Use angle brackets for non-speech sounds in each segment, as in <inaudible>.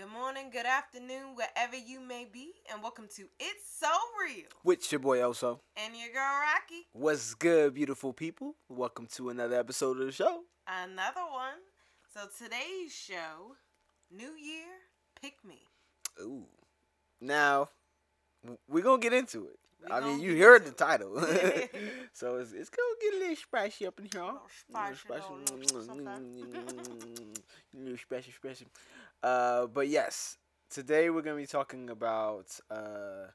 Good morning, good afternoon, wherever you may be, and welcome to It's So Real. With your boy Oso. And your girl Rocqi. What's good, beautiful people? Welcome to another episode of the show. Another one. So today's show, New Year, pick me. Ooh. Now, we're going to get into it. We I mean, you heard the into title. <laughs> <laughs> so it's, it's going to get a little spicy up in here. Little spicy, little- little little special, <laughs> special. Uh, but yes, today we're going to be talking about uh,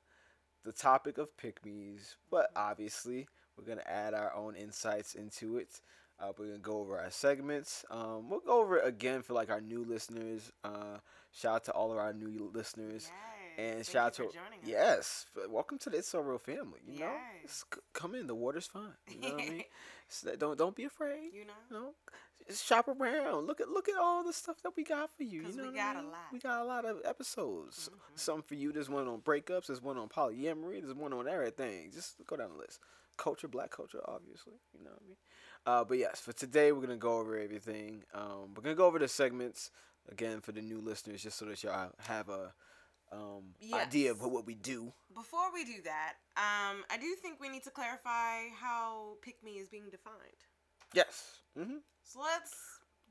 the topic of pick me's, but obviously we're going to add our own insights into it. Uh, we're gonna go over our segments. Um, we'll go over it again for like our new listeners. Uh, shout out to all of our new listeners. Yes. And shout out to yes, welcome to the It's So Real family. You know, Yes. Just c- come in. The water's fine. You know what I mean? <laughs> Don't don't be afraid. You know? You know, shop around. Look at look at all the stuff that we got for you. you know we what I got a lot. We got a lot of episodes. Mhm. Something for you. There's one on breakups. There's one on polyamory. There's one on everything. Just go down the list. Culture, black culture, obviously. You know what I mean? Uh, but yes, for today we're gonna go over everything. Um, we're gonna go over the segments again for the new listeners, just so that y'all have a um, idea of what, we do. Before we do that, um, I do think we need to clarify how pick me is being defined. Yes. Mm-hmm. So let's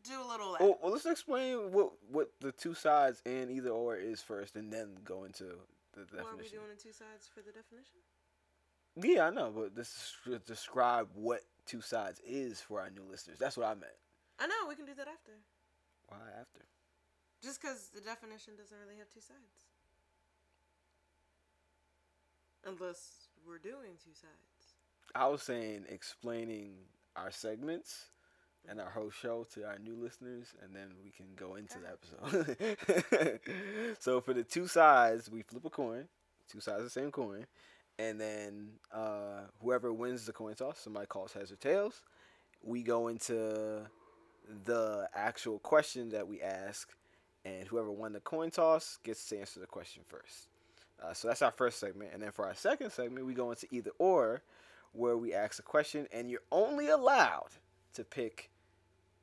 do a little. Well, well, let's explain what what the two sides and either or is first, and then go into the what are we doing the two sides for the definition? Yeah, I know, but this is describe what two sides is for our new listeners. That's what I meant. I know we can do that after. Why after? Just because the definition doesn't really have two sides. Unless we're doing two sides. I was saying explaining our segments and our whole show to our new listeners, and then we can go into the episode. <laughs> so for the two sides, we flip a coin, two sides of the same coin, and then uh, whoever wins the coin toss, somebody calls heads or tails. We go into the actual question that we ask, and whoever won the coin toss gets to answer the question first. Uh, so that's our first segment, and then for our second segment, we go into either or, where we ask a question, and you're only allowed to pick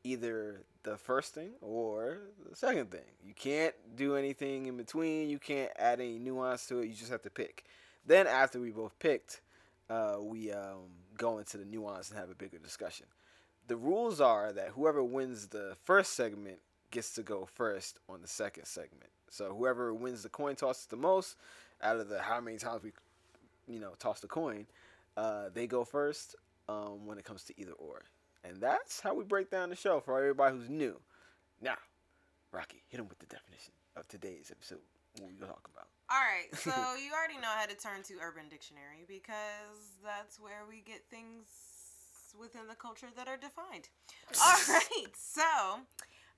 either the first thing or the second thing. You can't do anything in between. You can't add any nuance to it. You just have to pick. Then after we both picked, uh, we um, go into the nuance and have a bigger discussion. The rules are that whoever wins the first segment gets to go first on the second segment. So whoever wins the coin tosses the most out of the how many times we, you know, toss the coin, uh, they go first um, when it comes to either or. And that's how we break down the show for everybody who's new. Now, Rocqi, hit them with the definition of today's episode. What we gonna talk about? All right, <laughs> so you already know how to turn to Urban Dictionary because that's where we get things within the culture that are defined. <laughs> All right, so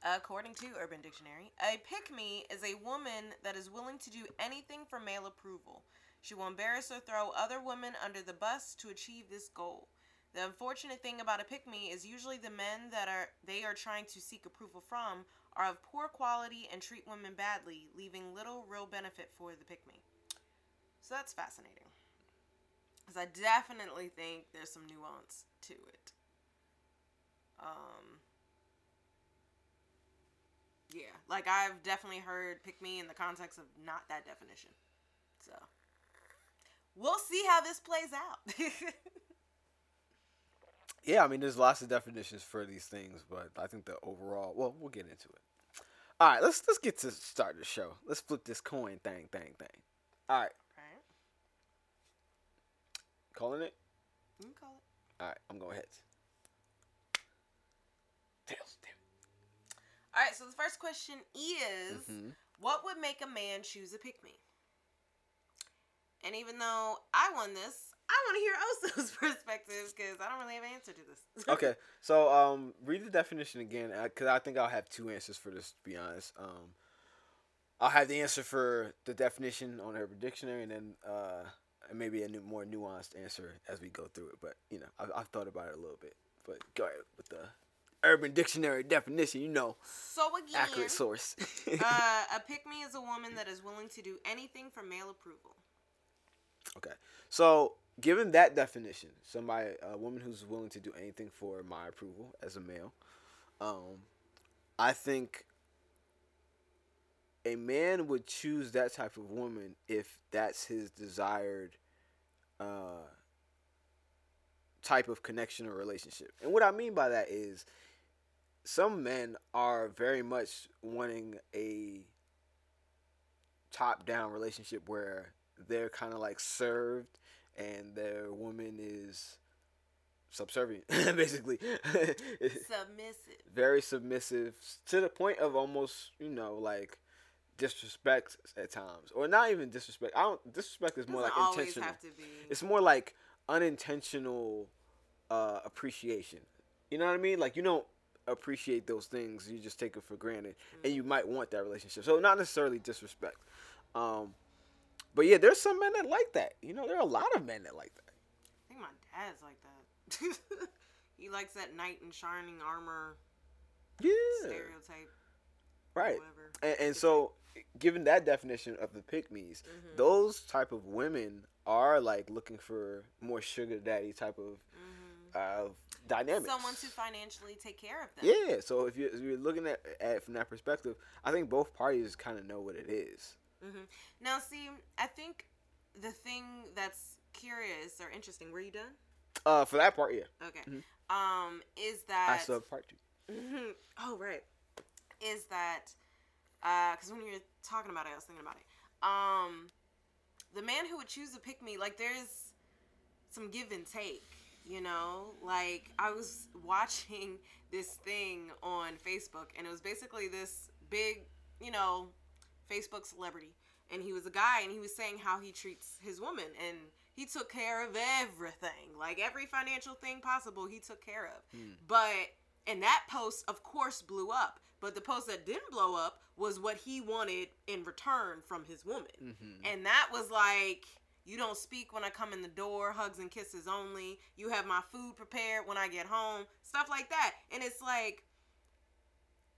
according to Urban Dictionary, a pick me is a woman that is willing to do anything for male approval. She will embarrass or throw other women under the bus to achieve this goal. The unfortunate thing about a pick me is usually the men that are they are trying to seek approval from are of poor quality and treat women badly, leaving little real benefit for the pick me. So that's fascinating. Because I definitely think there's some nuance to it. Um, yeah, like I've definitely heard pick me in the context of not that definition. So we'll see how this plays out. <laughs> Yeah, I mean, there's lots of definitions for these things, but I think the overall. Well, we'll get into it. All right, let's let's get to start the show. Let's flip this coin thing, thing, thing. All right, right? calling it. You can call it. All right, I'm going heads. Tails, damn All right, so the first question is. Mhm. what would make a man choose a pick me? And even though I won this, I want to hear Oso's <laughs> perspective because I don't really have an answer to this. <laughs> okay, so um, read the definition again, because I think I'll have two answers for this. To be honest, um, I'll have the answer for the definition on Urban Dictionary, and then uh, maybe a new, more nuanced answer as we go through it. But you know, I've, I've thought about it a little bit. But go ahead with the Urban Dictionary definition. You know, So again, accurate source. uh, <laughs> a pick me is a woman that is willing to do anything for male approval. Okay. So, given that definition, somebody, a woman who's willing to do anything for my approval as a male, um, I think a man would choose that type of woman if that's his desired uh, type of connection or relationship. And what I mean by that is some men are very much wanting a top down relationship where they're kind of like served and their woman is subservient <laughs> basically <laughs> Submissive. very submissive to the point of almost you know like disrespect at times or not even disrespect i don't disrespect is more like intentional have to be. it's more like unintentional uh, appreciation. You know what I mean? Like you don't appreciate those things; you just take it for granted, and you might want that relationship. So not necessarily disrespect. Um, but yeah, there's some men that like that. You know, there are a lot of men that like that. I think my dad's like that. <laughs> he likes that knight in shining armor Yeah, stereotype. right. And, and so, given that definition of the pick me's, Mhm. those type of women are like looking for more sugar daddy type of Mhm. uh, dynamics. Someone to financially take care of them. Yeah, so if you're, if you're looking at, at it from that perspective, I think both parties kind of know what it is. hmm Now, see, I think the thing that's curious or interesting. Were you done? Uh, for that part, yeah. Okay. Mhm. Um, is that still have part two. mm-hmm. Oh, right. Is that because when you were talking about it, I was thinking about it. Um, the man who would choose to pick me, like, there's some give and take, you know? Like, I was watching <laughs> this thing on Facebook, and it was basically this big, you know, Facebook celebrity. And he was a guy, and he was saying how he treats his woman, and he took care of everything, like every financial thing possible, he took care of. Hmm. But and that post, of course, blew up. But the post that didn't blow up was what he wanted in return from his woman. Mm-hmm. And that was like, you don't speak when I come in the door, hugs and kisses only. You have my food prepared when I get home, stuff like that. And it's like,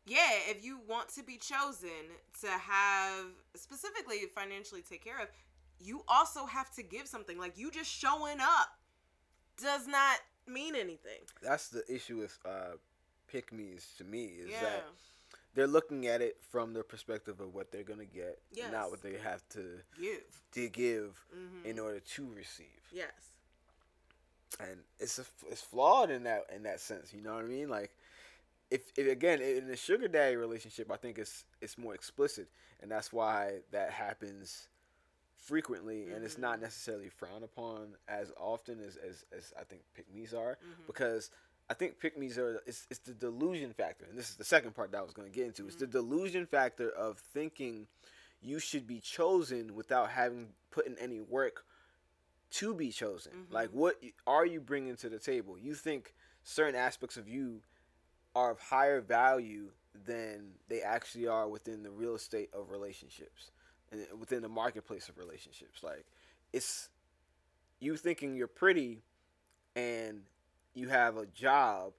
yeah, if you want to be chosen to have specifically financially take care of, you also have to give something. Like you just showing up does not mean anything. That's the issue with uh, pick me's to me is yeah. that they're looking at it from the perspective of what they're gonna get, Yes. not what they have to Give. to give hmm in order to receive. Yes. and it's a, it's flawed in that in that sense. You know what I mean? Like, if, if again in a sugar daddy relationship, I think it's it's more explicit, and that's why that happens frequently, and it's not necessarily frowned upon as often as as, as I think pick me's are, Mhm. because I think pick me's are it's it's the delusion factor, and this is the second part that I was going to get into. It's the delusion factor of thinking you should be chosen without having put in any work to be chosen. Mhm. Like, what are you bringing to the table? You think certain aspects of you are of higher value than they actually are within the real estate of relationships and within the marketplace of relationships. Like, it's you thinking you're pretty and you have a job,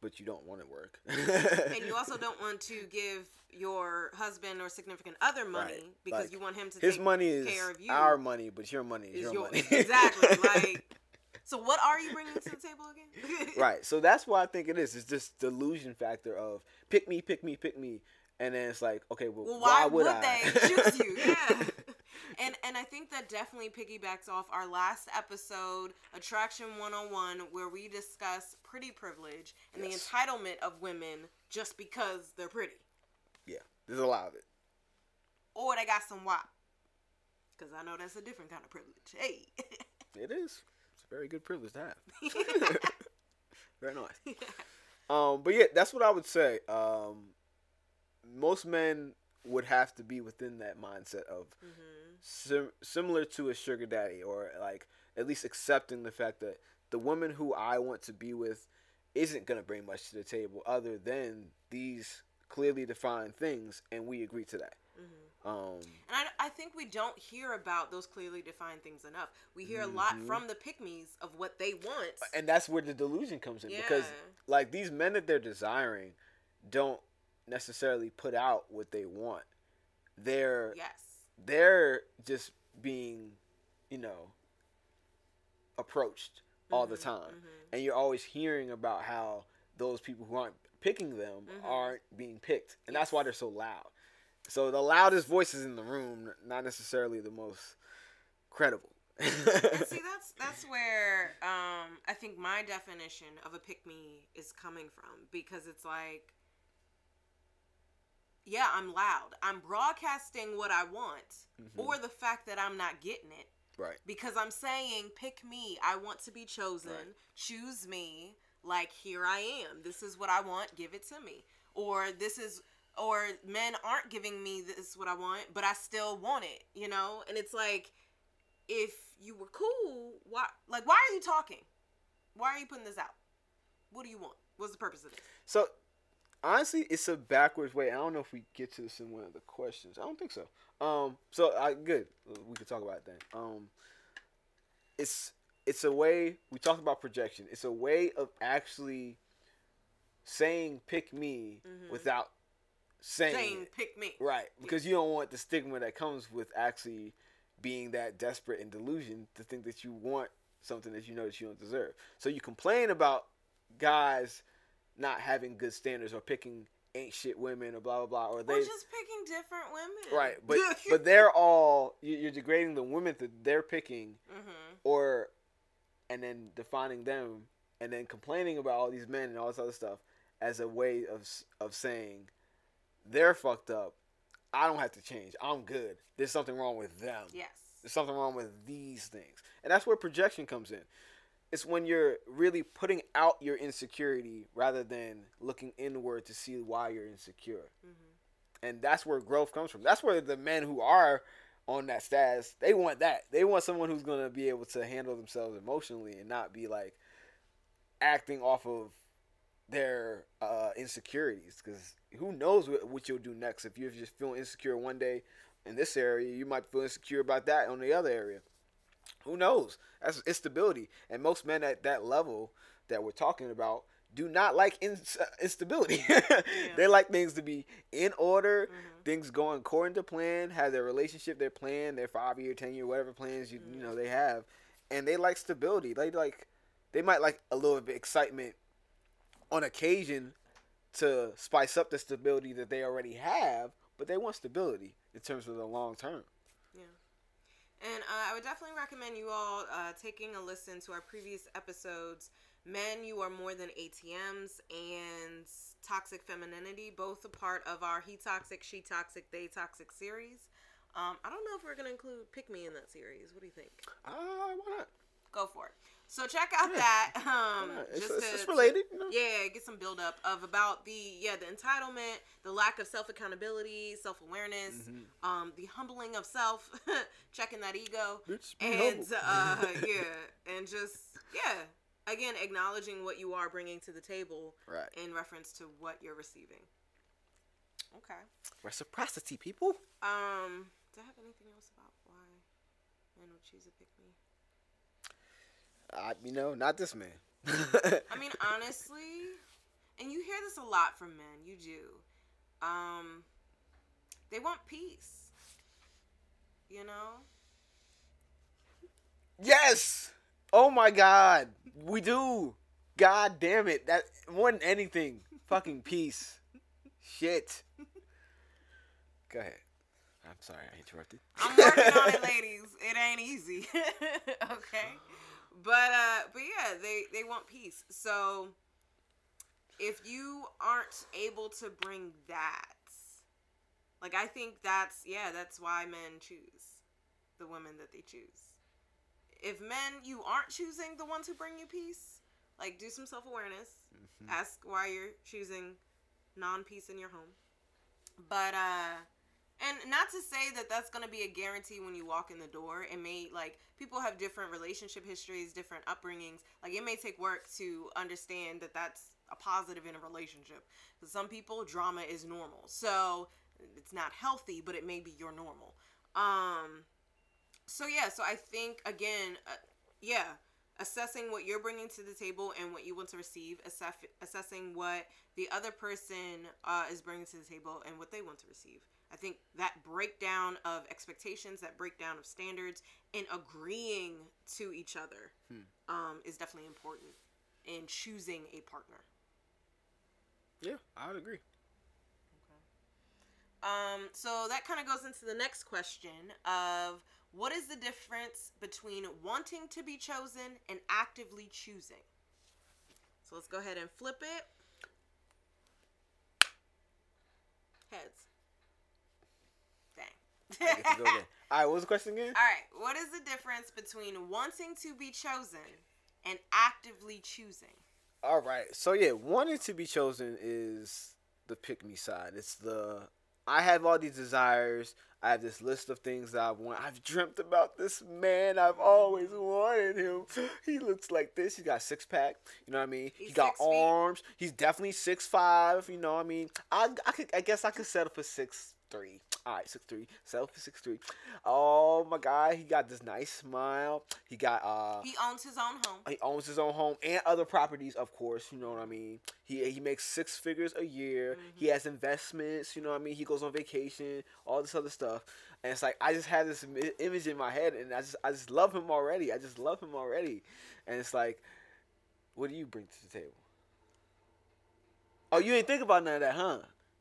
but you don't want to work. and you also don't want to give your husband or significant other money Right. because Like, you want him to His take money is care of you. our money, but your money is, is your, your- money. exactly <laughs> like so what are you bringing to the table again <laughs> right. So that's what I think it is. It's just delusion factor of pick me, pick me, pick me, and then it's like, okay, well, well why, why, would, would, I they choose you <laughs> yeah and and i think that definitely piggybacks off our last episode attraction 101 where we discuss pretty privilege and Yes. the entitlement of women just because they're pretty yeah, there's a lot of it. or they got some wop because i know that's a different kind of privilege hey <laughs> It is. It's a very good privilege to have. <laughs> very nice. <laughs> Um, but yeah, that's what I would say. Um, most men would have to be within that mindset of hmm sim- similar to a sugar daddy, or like at least accepting the fact that the woman who I want to be with isn't gonna bring much to the table other than these clearly defined things, and we agree to that. hmm Um, And I, I think we don't hear about those clearly defined things enough. We hear a lot Mhm. from the pick me's of what they want. and that's where the delusion comes in because like these men that they're desiring don't necessarily put out what they want. They're Yes. they're just being, you know, approached all the Mhm, time. mhm. And you're always hearing about how those people who aren't picking them Mhm. aren't being picked. And that's why they're so loud. So the loudest voices in the room, not necessarily the most credible. And see, <laughs> that's that's where um, I think my definition of a pick me is coming from because it's like, yeah, I'm loud. I'm broadcasting what I want, Mhm. or the fact that I'm not getting it right. because I'm saying, pick me. I want to be chosen. Right. Choose me. Like here I am. This is what I want. Give it to me. Or this is. Or men aren't giving me this what I want, but I still want it. You know, and it's like if you were cool, why like why are you talking? Why are you putting this out? What do you want? What's the purpose of this? So honestly, it's a backwards way. I don't know if we get to this in one of the questions. I don't think so. Um, so I good. We could talk about it then. Um, it's it's a way we talked about projection. It's a way of actually saying "pick me" Mhm. without saying, Saying pick me. right because you don't want the stigma that comes with actually being that desperate and delusion to think that you want something that you know that you don't deserve. So you complain about guys not having good standards or picking ain't shit women or blah blah blah or Or they just picking different women. right but <laughs> but they're all you- you're degrading the women that they're picking mm-hmm. or and then defining them and then complaining about all these men and all this other stuff as a way of of saying they're fucked up I don't have to change I'm good there's something wrong with them Yes. there's something wrong with these things. And that's where projection comes in. It's when you're really putting out your insecurity rather than looking inward to see why you're insecure. Mm-hmm. And that's where growth comes from. That's where the men who are on that status, they want that. They want someone who's going to be able to handle themselves emotionally and not be like acting off of their uh, insecurities because who knows what, what you'll do next if you're just feeling insecure one day in this area you might feel insecure about that on the other area who knows? That's instability and most men at that level that we're talking about do not like ins- instability. <laughs> They like things to be in order Mhm. things going according to plan have their relationship their plan their five year ten year whatever plans you, you know they have. And they like stability. They like they might like a little bit excitement on occasion to spice up the stability that they already have but they want stability in terms of the long term And uh, I would definitely recommend you all uh, taking a listen to our previous episodes. Men, you are more than ATMs, and toxic femininity, both a part of our he toxic, she toxic, they toxic series. Um, I don't know if we're gonna include pick me in that series. What do you think? uh, why not Go for it. So check out Yeah. that. <laughs> Um, it's, just it's, to- related you know? yeah, get some build up of about the yeah the entitlement, the lack of self accountability, self awareness, Mhm. um, the humbling of self, <laughs> checking that ego, Bitch, and uh, <laughs> yeah, and just yeah, again acknowledging what you are bringing to the table right in reference to what you're receiving. Okay. reciprocity people Um, do I have anything else about why men would choose a pick me? I, you know not this man <laughs> I mean, <laughs> honestly, and you hear this a lot from men. You do. Um, they want peace. You know. Yes. Oh my God. We do. God damn it. That more than anything. Fucking peace. Shit. Go ahead. I'm sorry I interrupted. I'm working on it, <laughs> ladies. It ain't easy. okay. But uh but yeah, they they want peace. So if you aren't able to bring that like I think that's yeah, that's why men choose the women that they choose. If men you aren't choosing the ones who bring you peace, like do some self-awareness. Mhm. Ask why you're choosing non-peace in your home. But uh and not to say that that's going to be a guarantee when you walk in the door. It may like people have different relationship histories, different upbringings. Like it may take work to understand that that's a positive in a relationship. Because some people drama is normal. So it's not healthy, but it may be your normal. Um, so yeah, so I think again, uh, yeah, assessing what you're bringing to the table and what you want to receive, assess, assessing what the other person uh, is bringing to the table and what they want to receive. I think that breakdown of expectations, that breakdown of standards, and agreeing to each other Hmm. um, is definitely important in choosing a partner. Yeah, I would agree. Um, so that kind of goes into the next question of what is the difference between wanting to be chosen and actively choosing? So let's go ahead and flip it. Heads. Dang. I get to go again. <laughs> All right, what was the question again? All right. What is the difference between wanting to be chosen and actively choosing? All right. So yeah, wanting to be chosen is the pick me side. It's the I have all these desires. I have this list of things that I want. I've dreamt about this man. I've always wanted him. <gasps> He looks like this. He's got six pack. You know what I mean? He's he got six feet. arms. He's definitely six five. You know what I mean? I I could I guess I could settle for six three. All right, six three. For six three. Oh my God, he got this nice smile. He got uh. He owns his own home. He owns his own home and other properties, of course. You know what I mean. He he makes six figures a year. He has investments. You know what I mean. He goes on vacation, all this other stuff, and it's like I just had this image in my head, and I just I just love him already. I just love him already, and it's like, what do you bring to the table? Oh, you ain't think about none of that, huh?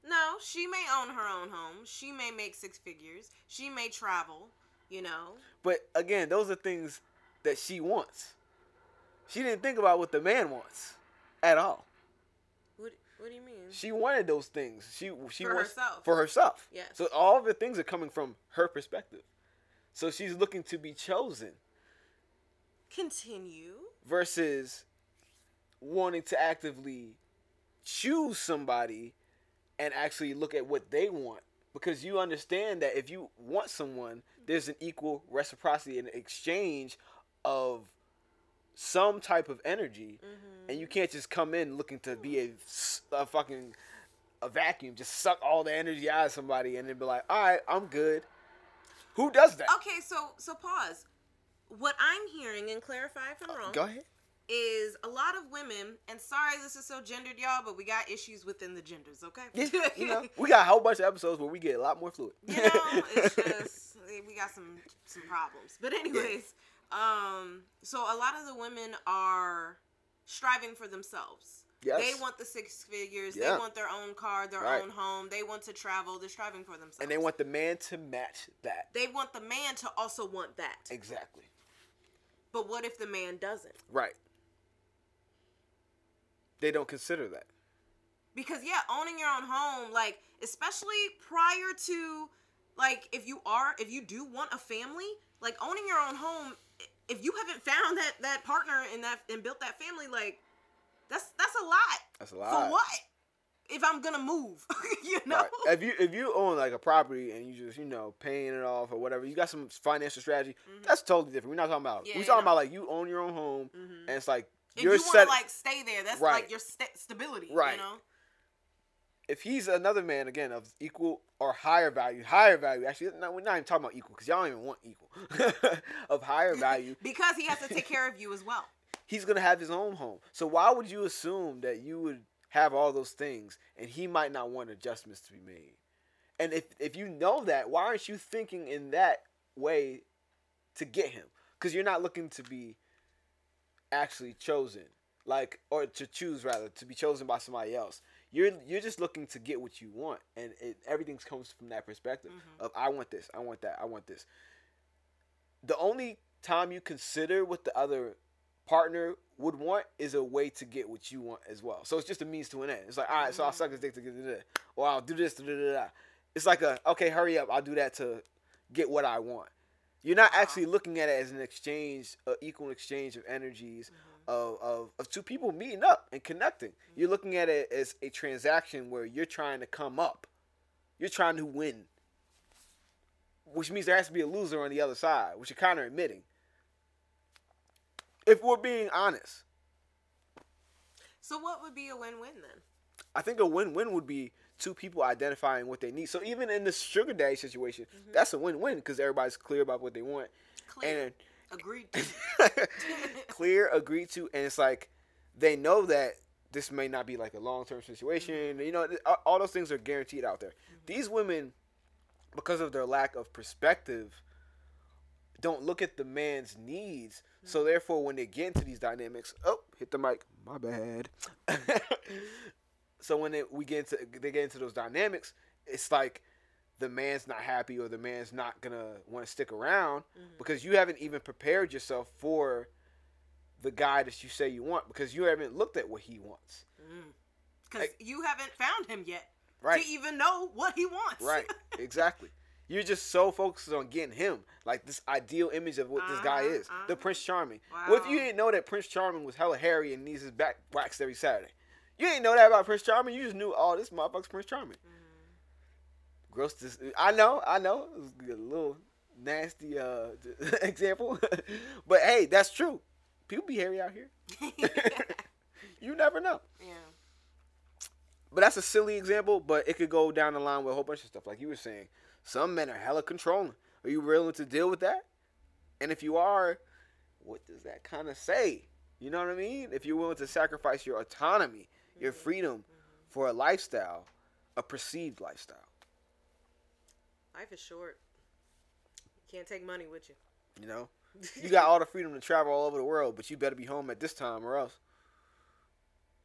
No, she may own her own home. She may make six figures. She may travel, you know. But again, those are things that she wants. She didn't think about what the man wants at all. What What do you mean? She wanted those things. She she For wants herself. for herself. Yes. So all the things are coming from her perspective. So she's looking to be chosen Continue. versus wanting to actively choose somebody and actually look at what they want. Because you understand that if you want someone there's an equal reciprocity and exchange of some type of energy. Mm-hmm. And you can't just come in looking to be a fucking a vacuum just suck all the energy out of somebody and then be like all right i'm good. Who does that? Okay, so so pause. What I'm hearing, and clarify if I'm uh, wrong, go ahead is a lot of women, and sorry this is so gendered, y'all, but we got issues within the genders, okay? <laughs> <laughs> you know we got a whole bunch of episodes where we get a lot more fluid you know, <laughs> it's just we got some some problems. But anyways, um, so a lot of the women are striving for themselves. Yes. They want the six figures. Yeah. They want their own car, their Right. own home. They want to travel. They're striving for themselves. and they want the man to match that they want the man to also want that. exactly But what if the man doesn't? right they don't consider that Because yeah, owning your own home, like especially prior to like if you are if you do want a family, like owning your own home, if you haven't found that that partner and that and built that family, like that's that's a lot. that's a lot For what? If I'm gonna move, <laughs> you know. Right. If you if you own like a property and you just you know paying it off or whatever, you got some financial strategy. That's totally different. We're not talking about. Mm-hmm. Yeah, we're talking about like you own your own home Mhm. and it's like If you're you want to like stay there, that's Right. like your sta stability, Right. You know. if he's another man again of equal or higher value, higher value. Actually, no, we're not even talking about equal because y'all don't even want equal. <laughs> of higher <laughs> value, Because he has to take care of you as well. <laughs> he's gonna have his own home. So why would you assume that you would have all those things and he might not want adjustments to be made? And if if you know that, why aren't you thinking in that way to get him? Because you're not looking to be actually chosen, like or to choose rather to be chosen by somebody else. You're you're just looking to get what you want, and it, everything comes from that perspective mm-hmm. of I want this, I want that, I want this. The only time you consider what the other partner would want is a way to get what you want as well. So it's just a means to an end. It's like, all right, so I'll mm-hmm. suck his dick to get this, or I'll do this, da, da, da, da. It's like a okay, hurry up, I'll do that to get what I want. You're not actually looking at it as an exchange, an equal exchange of energies mm-hmm. of, of, of two people meeting up and connecting. You're looking at it as a transaction where you're trying to come up. You're trying to win. Which means there has to be a loser on the other side, which you're kind of admitting. If we're being honest, So what would be a win-win then? I think a win-win would be two people identifying what they need. So even in the sugar daddy situation, Mm-hmm. that's a win-win because everybody's clear about what they want. Clear. And Agreed. <laughs> clear, agreed to, and it's like they know that this may not be like a long term situation. Mm-hmm. You know, all- all those things are guaranteed out there. Mm-hmm. These women, because of their lack of perspective, don't look at the man's needs. So mm-hmm. therefore, when they get into these dynamics, oh, hit the mic. My bad. <laughs> so when they, we get into they get into those dynamics, it's like the man's not happy or the man's not gonna want to stick around because you haven't even prepared yourself for the guy that you say you want because you haven't looked at what he wants. Because you haven't found him yet Right. to even know what he wants. Right. <laughs> Exactly. You're just so focused on getting him, like this ideal image of what this guy Uh-huh, is, the uh-huh. Prince Charming. What if you didn't know that Prince Charming was hella hairy and needs his back waxed every Saturday? You didn't know that about Prince Charming. You just knew, oh, this motherfucker's Prince Charming. Mm-hmm. Gross. Dis- I know. I know. It was a little nasty uh, <laughs> example, <laughs> but hey, that's true. People be hairy out here. <laughs> you never know. yeah. But that's a silly example, but it could go down the line with a whole bunch of stuff. Like you were saying, some men are hella controlling. Are you willing to deal with that? And if you are, what does that kind of say? You know what I mean? If you're willing to sacrifice your autonomy, your freedom for a lifestyle, a perceived lifestyle. Life is short. You can't take money with you. You know? You got all the freedom to travel all over the world, but you better be home at this time or else.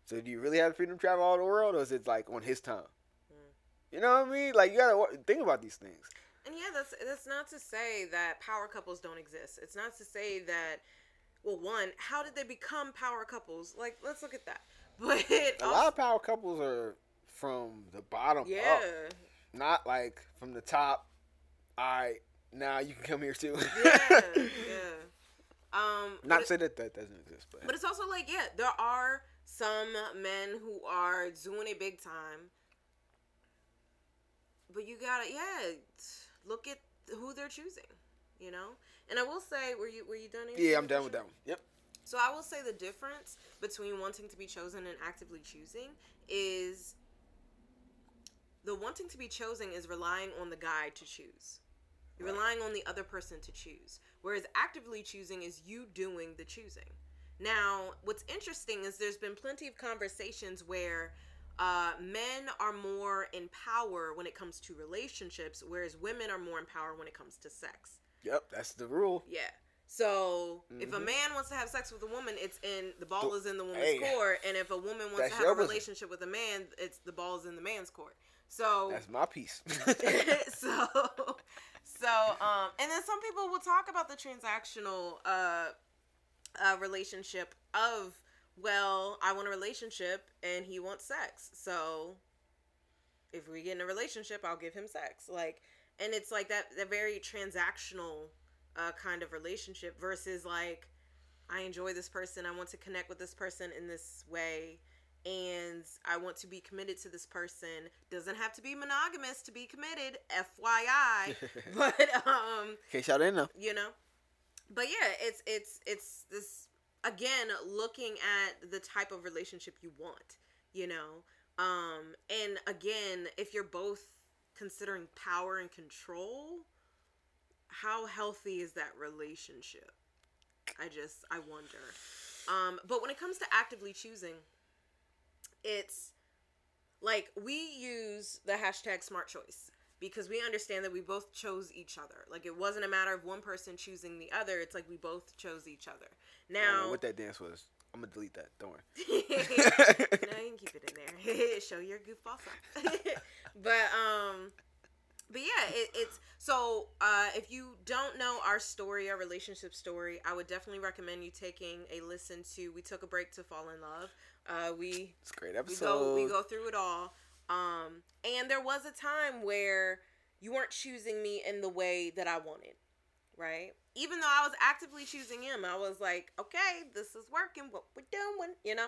So do you really have the freedom to travel all over the world, or is it like on his time? Hmm. You know what I mean? Like you gotta think about these things. And yeah, that's that's not to say that power couples don't exist. It's not to say that well, one, how did they become power couples? Like, let's look at that. But A lot of power couples are from the bottom yeah, up, not like from the top. All right, now you can come here too. yeah, <laughs> yeah. Um, Not say that that doesn't exist, but, But it's also like, yeah, there are some men who are doing it big time. But you gotta, yeah, look at who they're choosing, you know. And I will say, were you were you done? yeah, I'm done with that one. Yep. So I will say the difference between wanting to be chosen and actively choosing is the wanting to be chosen is relying on the guy to choose. You're Right. relying on the other person to choose. Whereas actively choosing is you doing the choosing. Now, what's interesting is there's been plenty of conversations where uh, men are more in power when it comes to relationships, whereas women are more in power when it comes to sex. Yep, that's the rule. Yeah. So if a Mhm. man wants to have sex with a woman, it's in the ball is in the woman's hey. court, and if a woman wants to have a business. relationship with a man, it's the ball is in the man's court. So That's my piece. <laughs> <laughs> so so um and then some people will talk about the transactional uh uh relationship of well i want a relationship and he wants sex so if we get in a relationship i'll give him sex like and it's like that that very transactional uh kind of relationship versus like i enjoy this person i want to connect with this person in this way and I want to be committed to this person. Doesn't have to be monogamous to be committed, FYI. <laughs> but um, case y'all didn't know. you know. But yeah, it's it's it's this again looking at the type of relationship you want, you know. Um and again, if you're both considering power and control, how healthy is that relationship? I just I wonder. Um but when it comes to actively choosing, it's like we use the hashtag smart choice because we understand that we both chose each other. Like it wasn't a matter of one person choosing the other. It's like we both chose each other. I don't know Now, what that dance was. I'm gonna delete that. Don't worry. <laughs> no, you can keep it in there. <laughs> Show your goofball self. <laughs> but um, but yeah, it, it's so. Uh, if you don't know our story, our relationship story, I would definitely recommend you taking a listen to. We took a break to fall in love. Uh, we It's a great we episode. go we go through it all um and there was a time where you weren't choosing me in the way that i wanted right even though i was actively choosing him i was like okay this is working what we're doing you know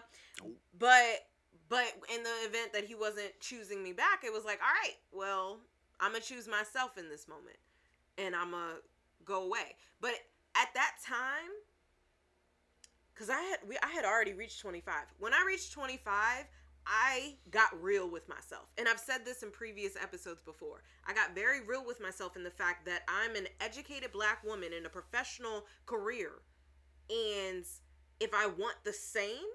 but but in the event that he wasn't choosing me back it was like all right well i'm gonna choose myself in this moment and i'm gonna go away but at that time because I had we I had already reached 25. When I reached 25, I got real with myself. And I've said this in previous episodes before. I got very real with myself in the fact that I'm an educated black woman in a professional career. And if I want the same,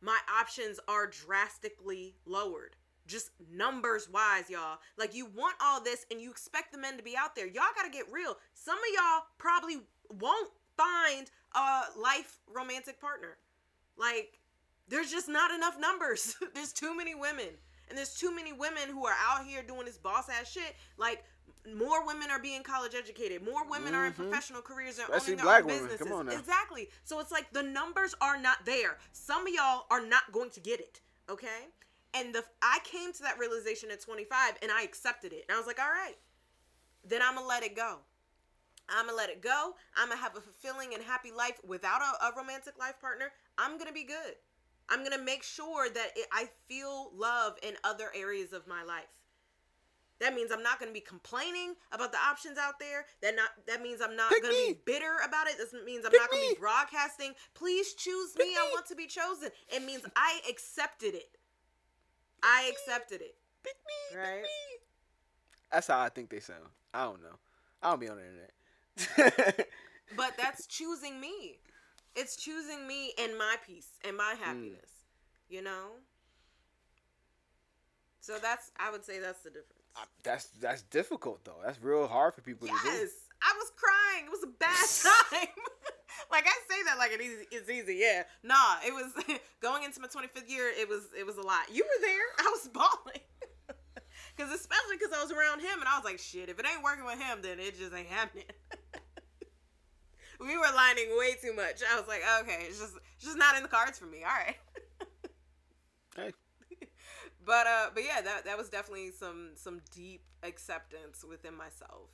my options are drastically lowered. Just numbers wise, y'all. Like you want all this and you expect the men to be out there. Y'all gotta get real. Some of y'all probably won't find a life romantic partner. Like there's just not enough numbers. <laughs> there's too many women. And there's too many women who are out here doing this boss ass shit. Like more women are being college educated. More women are in Mhm. professional careers and Especially owning their black own women. businesses. Come on now. Exactly. So it's like the numbers are not there. Some of y'all are not going to get it. Okay. And the I came to that realization at 25 and I accepted it. And I was like, all right, then I'm gonna let it go. I'm gonna let it go. I'm gonna have a fulfilling and happy life without a, a romantic life partner. I'm gonna be good. I'm gonna make sure that it, I feel love in other areas of my life. That means I'm not gonna be complaining about the options out there. That not that means I'm not gonna be bitter about it. This means I'm Pick not gonna be broadcasting. Please choose Pick me. I want to be chosen. It means I accepted it. I accepted it. Pick me, Right. pick me. That's how I think they sound. I don't know. I don't be on the internet. <laughs> But that's choosing me. It's choosing me and my peace and my hmm. happiness. You know? So that's I would say that's the difference. I- that's that's difficult though. That's real hard for people to do. Yes. I was crying. It was a bad <laughs> time. <laughs> like I say that like it easy, it's easy. Yeah. Nah, it was <laughs> going into my 25th year, it was it was a lot. You were there. I was bawling. Cuz especially cuz I was around him and I was like, shit, if it ain't working with him, then it just ain't happening. we were lining way too much. I was like, okay, it's just it's just not in the cards for me. All right. Hey. But uh but yeah, that that was definitely some some deep acceptance within myself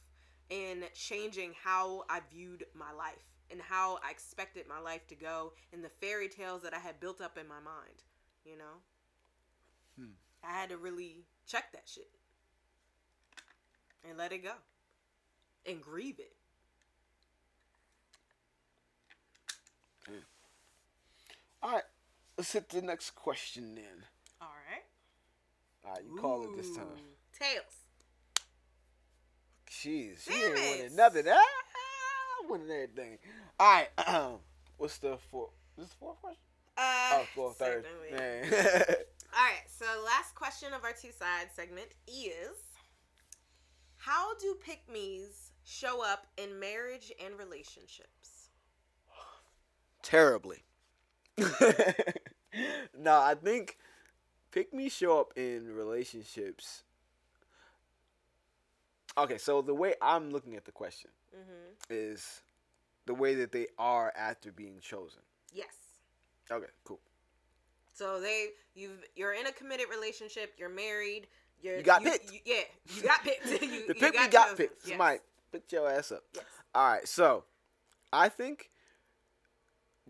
and changing how I viewed my life and how I expected my life to go and the fairy tales that I had built up in my mind, you know? Hmm. I had to really check that shit and let it go and grieve it. All right, let's hit the next question then. All right. All right, you call it this time. Tails. Jeez, she Damn ain't it. winning nothing. Ah, winning everything. All right, <clears throat> what's the fourth? This the fourth question? Uh, Oh, fourth, third. second, yeah. Man. <laughs> All right, so last question of our two sides segment is How do pick me's show up in marriage and relationships? Terribly. <laughs> no, I think pick me show up in relationships. Okay, so the way I'm looking at the question Mm-hmm. is the way that they are after being chosen. Yes. Okay, cool. So they you've you're in a committed relationship, you're married, you're You got picked. you- yeah, you got picked. <laughs> you, the you pick me got picked. Yes. Somebody picked your ass up. Yes. All right, so I think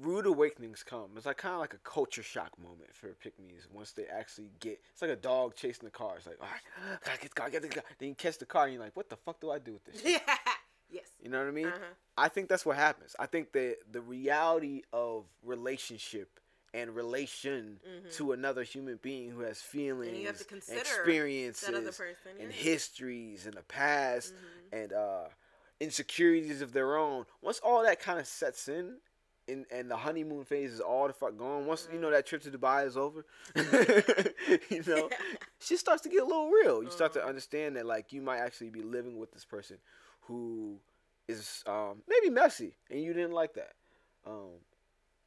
rude awakenings come. It's like kind of like a culture shock moment for me's once they actually get. It's like a dog chasing the car. It's like, all right, gotta get the car, get the car. Then you catch the car and you're like, what the fuck do I do with this? shit? Yeah. <laughs> yes. You know what I mean? Uh-huh. I think that's what happens. I think that the reality of relationship and relation Mhm. to another human being who has feelings, have to consider experiences, That other person. and histories and the past Mhm. and uh, insecurities of their own. Once all that kind of sets in, and, and the honeymoon phase is all the fuck gone. Once you know that trip to Dubai is over, <laughs> you know, <laughs> shit starts to get a little real. You start to Uh-huh. understand that like you might actually be living with this person who is um, maybe messy, and you didn't like that, um,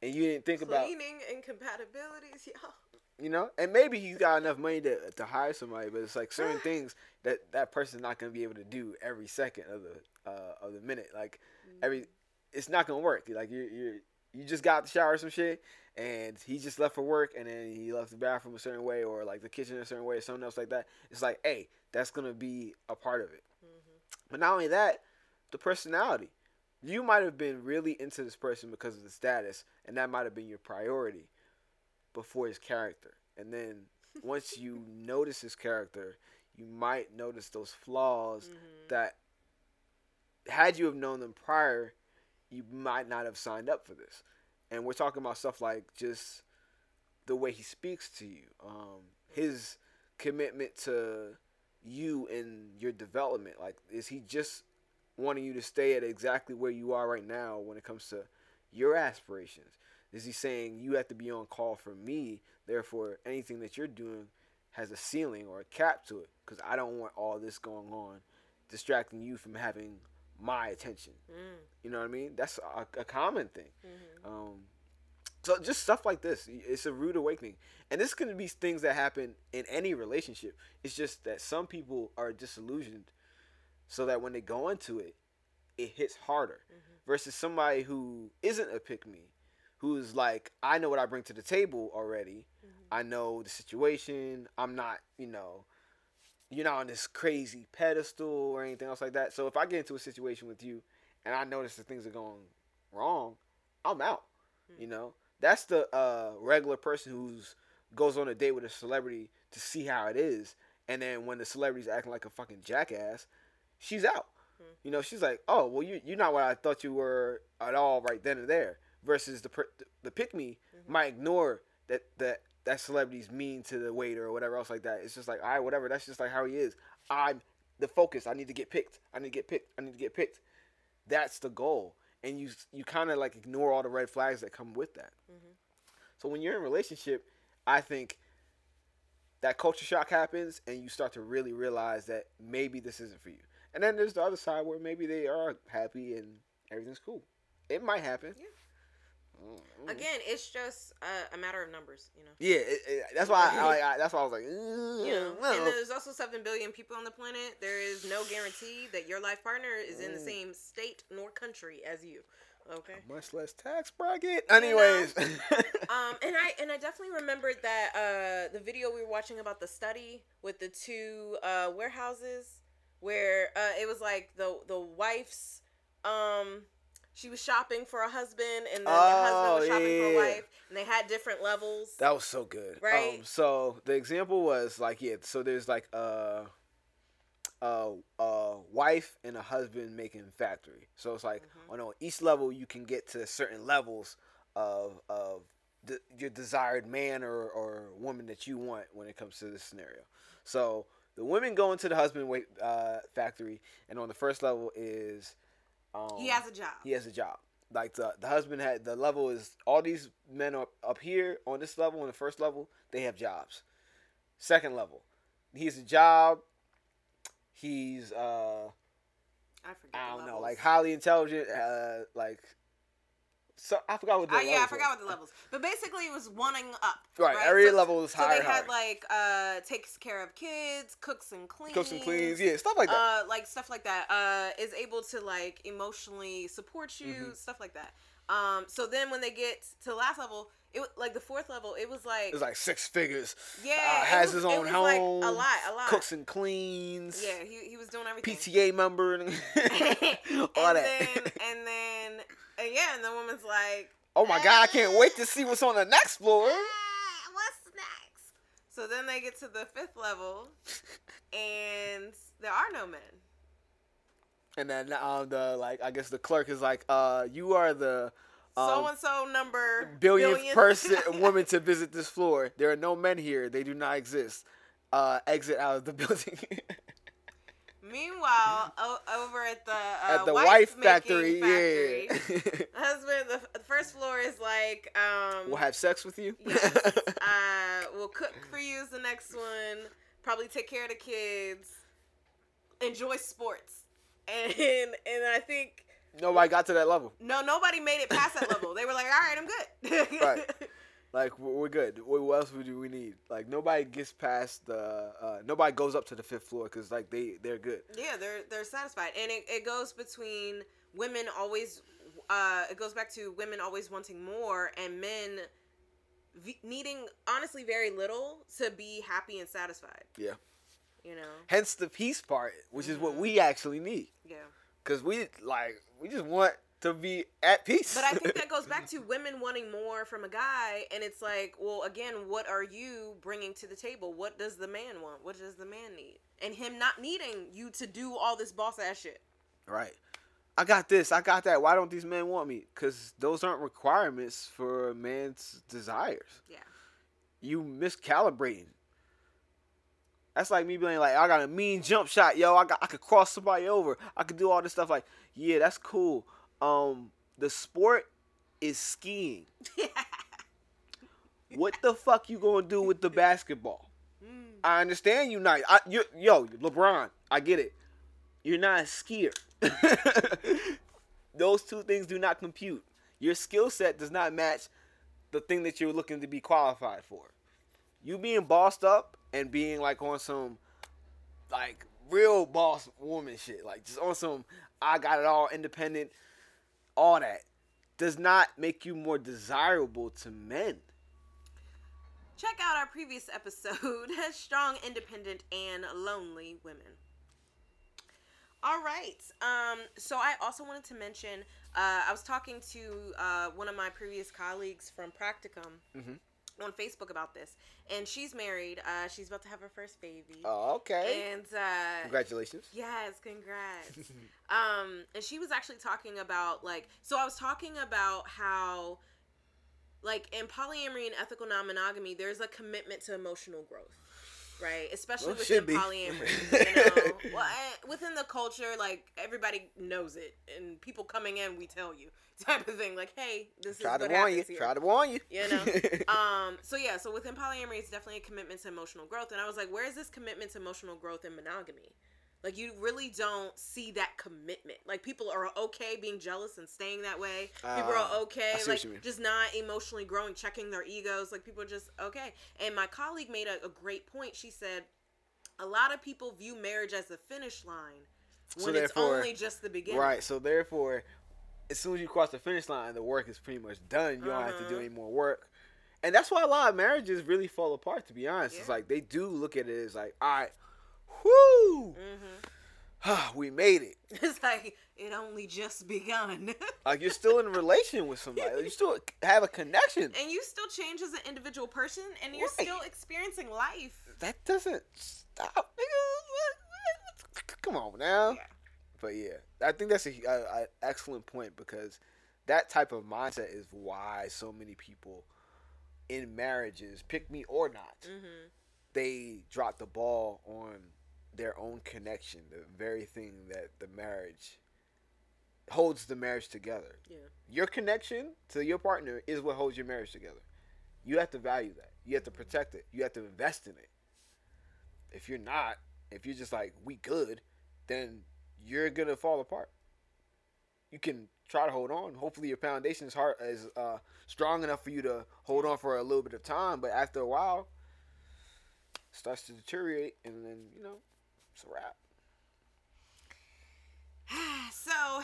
and you didn't think about Cleaning incompatibilities, y'all. you know, and maybe you got enough money to to hire somebody, but it's like certain <sighs> things that that person's not gonna be able to do every second of the uh, of the minute. Like every, it's not gonna work. Like you're you you just got the shower or some shit, and he just left for work, and then he left the bathroom a certain way, or like the kitchen a certain way, or something else like that. It's like, hey, that's gonna be a part of it. But not only that, the personality. You might have been really into this person because of the status, and that might have been your priority before his character. And then <laughs> once you notice his character, you might notice those flaws Mhm. that had you have known them prior, you might not have signed up for this. And we're talking about stuff like just the way he speaks to you, um, his commitment to you and your development. Like, is he just wanting you to stay at exactly where you are right now when it comes to your aspirations? Is he saying you have to be on call for me? Therefore, anything that you're doing has a ceiling or a cap to it because I don't want all this going on distracting you from having my attention. Mm. You know what I mean? That's a, a common thing. Mhm. Um, so just stuff like this, it's a rude awakening, and this can be things that happen in any relationship. It's just that some people are disillusioned, so that when they go into it, it hits harder. Mhm. Versus somebody who isn't a pick me, who's like, I know what I bring to the table already. Mhm. I know the situation. I'm not, you know, you're not on this crazy pedestal or anything else like that. So if I get into a situation with you and I notice that things are going wrong, I'm out. You know, that's the uh, regular person who's goes on a date with a celebrity to see how it is, and then when the celebrity's acting like a fucking jackass, she's out. Hmm. You know, she's like, oh well, you you're not what I thought you were at all right then and there. Versus the per- the pick me Mhm. might ignore that that that celebrity's mean to the waiter or whatever else like that. It's just like, all right, whatever. That's just like how he is. I'm the focus. I need to get picked. I need to get picked. I need to get picked. That's the goal, and you you kind of like ignore all the red flags that come with that. Mhm. So when you're in a relationship, I think that culture shock happens, and you start to really realize that maybe this isn't for you. And then there's the other side where maybe they are happy and everything's cool. It might happen. Yeah. Mm, mm. Again, it's just uh, a matter of numbers, you know. Yeah, it, it, that's why I, I, that's why I was like, mm, You know, and there's also seven billion people on the planet. There is no guarantee that your life partner is in the Mm. same state nor country as you. Okay. much less tax bracket. Anyways, <laughs> Um, and I and I definitely remembered that uh, the video we were watching about the study with the two uh, warehouses, where uh, it was like the the wife's um, she was shopping for a husband, and then the husband was Oh, shopping for a wife, and they had different levels. that was so good. Right? Um, so the example was like, yeah. So there's like a, a, a wife and a husband making factory. So it's like Mhm. on each level you can get to certain levels of of the, your desired man or, or woman that you want when it comes to this scenario. So the women go into the husband uh, factory, and on the first level is um, He has a job. he has a job. Like the the husband had the level is all these men up up here on this level on the first level they have jobs. Second level, he has a job. He's uh I forget. I don't know levels. like highly intelligent. Uh like so I forgot what the Uh, yeah, I forgot was. what the levels. But basically, it was wanting up. Right, every So- level is higher. So they had higher. like uh takes care of kids, cooks and cleans, cooks and cleans, yeah, stuff like that. uh, like stuff like that. Uh, is able to like emotionally support you, Mhm. stuff like that. Um, so then when they get to the last level, it like the fourth level, it was like it's like six figures. yeah, uh, has was- his it own was, home. like, a lot, a lot. Cooks and cleans. Yeah, he, he was doing everything. PTA member and <laughs> <laughs> all and that. Then, and then and yeah, and the woman's like, oh my god, I can't wait to see what's on the next floor. "Ah, <laughs> what's next? So then they get to the fifth level, <laughs> and there are no men. And then um the like I guess the clerk is like, uh, you are the So and so number billionth billion- person <laughs> woman to visit this floor. There are no men here. They do not exist. Uh, exit out of the building. Meanwhile, o- over at the uh, At the wife, factory, factory, yeah. <laughs> husband. The, f- the first floor is like, um, we'll have sex with you. <laughs> Yes. <laughs> uh, we'll cook for you is the next one. Probably take care of the kids. Enjoy sports, and and I think Nobody got to that level. no, nobody made it past that level. They were like, all right, I'm good. Right. Like we're we're good. What what else do we need? Like nobody gets past the. Uh, nobody goes up to the fifth floor because like they they're good. yeah, they're they're satisfied, and it, it goes between women always. Uh, it goes back to women always wanting more, and men v- needing honestly very little to be happy and satisfied. Yeah. You know. Hence the peace part, which is what Mhm. we actually need. Yeah. Cause we like we just want to be at peace. But I think that goes back <laughs> to women wanting more from a guy, and it's like, well, again, what are you bringing to the table? What does the man want? What does the man need? And him not needing you to do all this boss ass shit. right. I got this. I got that. Why don't these men want me? Cause those aren't requirements for a man's desires. Yeah. you miscalibrating. That's like me being like, I got a mean jump shot, yo. I got, I could cross somebody over. I could do all this stuff. Like, yeah, that's cool. Um, the sport is skiing. <laughs> what the fuck you gonna do with the basketball? Mm. I understand you not. I, you, yo, LeBron, I get it. You're not a skier. <laughs> Those two things do not compute. Your skill set does not match the thing that you're looking to be qualified for. You being bossed up and being like on some like real boss woman shit, like just on some I got it all independent, all that does not make you more desirable to men. Check out our previous episode, <laughs> Strong, Independent, and Lonely Women. All right. Um, so I also wanted to mention, uh, I was talking to uh, one of my previous colleagues from Practicum Mhm. On Facebook about this, and she's married. Uh, she's about to have her first baby. Oh, okay. And uh, Congratulations. Yes, congrats. <laughs> um, and she was actually talking about like, so I was talking about how, like, in polyamory and ethical non-monogamy, there's a commitment to emotional growth, right? Especially Well, within polyamory, you <laughs> know, well, eh, within the culture, like everybody knows it, and people coming in, we tell you <laughs> type of thing. Like, hey, this Try is to what warn you. here Try to warn you. you know <laughs> um so yeah so within polyamory it's definitely a commitment to emotional growth and i was like where is this commitment to emotional growth in monogamy like you really don't see that commitment like people are okay being jealous and staying that way people Ah, are okay see what like just not emotionally growing checking their egos like people are just okay and my colleague made a, a great point she said a lot of people view marriage as the finish line So when it's only just the beginning Right. So therefore, as soon as you cross the finish line, the work is pretty much done. You don't have to do Uh-huh. any more work. And that's why a lot of marriages really fall apart. To be honest, it's like they do look at it as like, all right, whoo, hmm we made it. <laughs> it's like it only just begun <laughs> Like you're still in a relation with somebody. You still have a connection. and you still change as an individual person and you're Right. still experiencing life That doesn't stop. Come on now. Yeah. But yeah, I think that's a, a, a excellent point because that type of mindset is why so many people in marriages, pick me or not, mm-hmm. they drop the ball on their own connection, the very thing that the marriage holds the marriage together. Yeah. Your connection to your partner is what holds your marriage together. You have to value that. You have to protect it. You have to invest in it. If you're not, if you're just like we good, then you're gonna fall apart. You can try to hold on. Hopefully, your foundation is hard is uh, strong enough for you to hold on for a little bit of time. But after a while, starts to deteriorate, and then you know it's a wrap. <sighs> so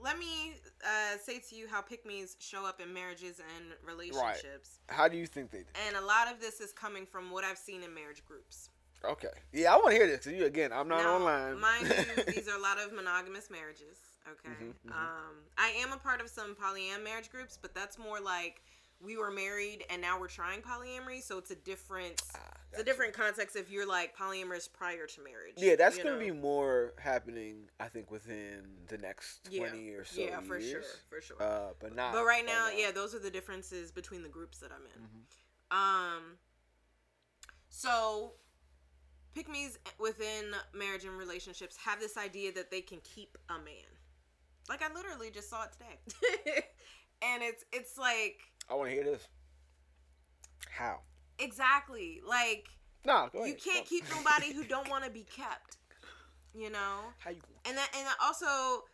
let me uh, say to you how pick-me's show up in marriages and relationships How do you think they do? and a lot of this is coming from what i've seen in marriage groups Okay, yeah, I want to hear this. 'cause you again, I'm not Now, online. mind you <laughs> these are a lot of monogamous marriages okay Mhm, mhm. um i am a part of some polyam marriage groups but that's more like we were married and now we're trying polyamory so it's a different Ah, it's a different context if you're like polyamorous prior to marriage Yeah, that's gonna know? be more happening. I think within the next Yeah. twenty or so yeah for sure for sure Uh, but not. but right now, yeah, those are the differences between the groups that I'm in. Mhm. Um, so pick me's within marriage and relationships have this idea that they can keep a man. Like I literally just saw it today, <laughs> and it's it's like I want to hear this. How? exactly like No, you can't keep nobody who don't want to be kept. You know. How you? and that and also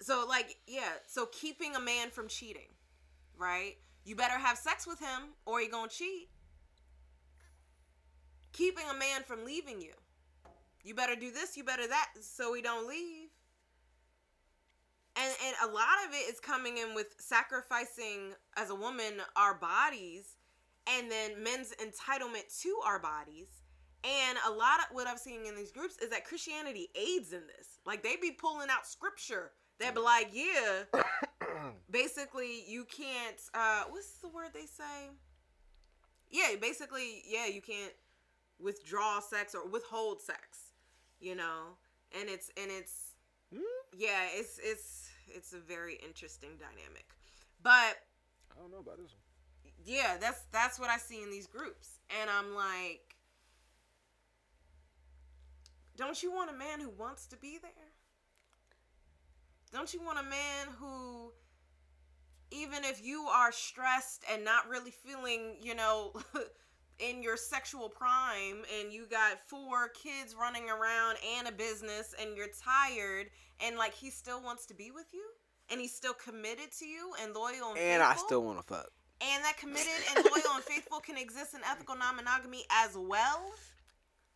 so like yeah so keeping a man from cheating right you better have sex with him or he gonna cheat keeping a man from leaving you you better do this you better that so he don't leave and and a lot of it is coming in with sacrificing as a woman our bodies and then men's entitlement to our bodies and a lot of what i'm seeing in these groups is that Christianity aids in this. Like they be pulling out scripture that be like, yeah, <coughs> basically you can't uh what's the word they say? Yeah, basically, yeah, you can't withdraw sex or withhold sex, you know? And it's and it's Hmm? yeah, it's it's it's a very interesting dynamic. But I don't know about this one. yeah, that's that's what I see in these groups, and I'm like, don't you want a man who wants to be there? Don't you want a man who, even if you are stressed and not really feeling, you know, <laughs> in your sexual prime and you got four kids running around and a business and you're tired and like he still wants to be with you and he's still committed to you and loyal and, And I still want to fuck. and that committed and loyal and faithful can exist in ethical non-monogamy as well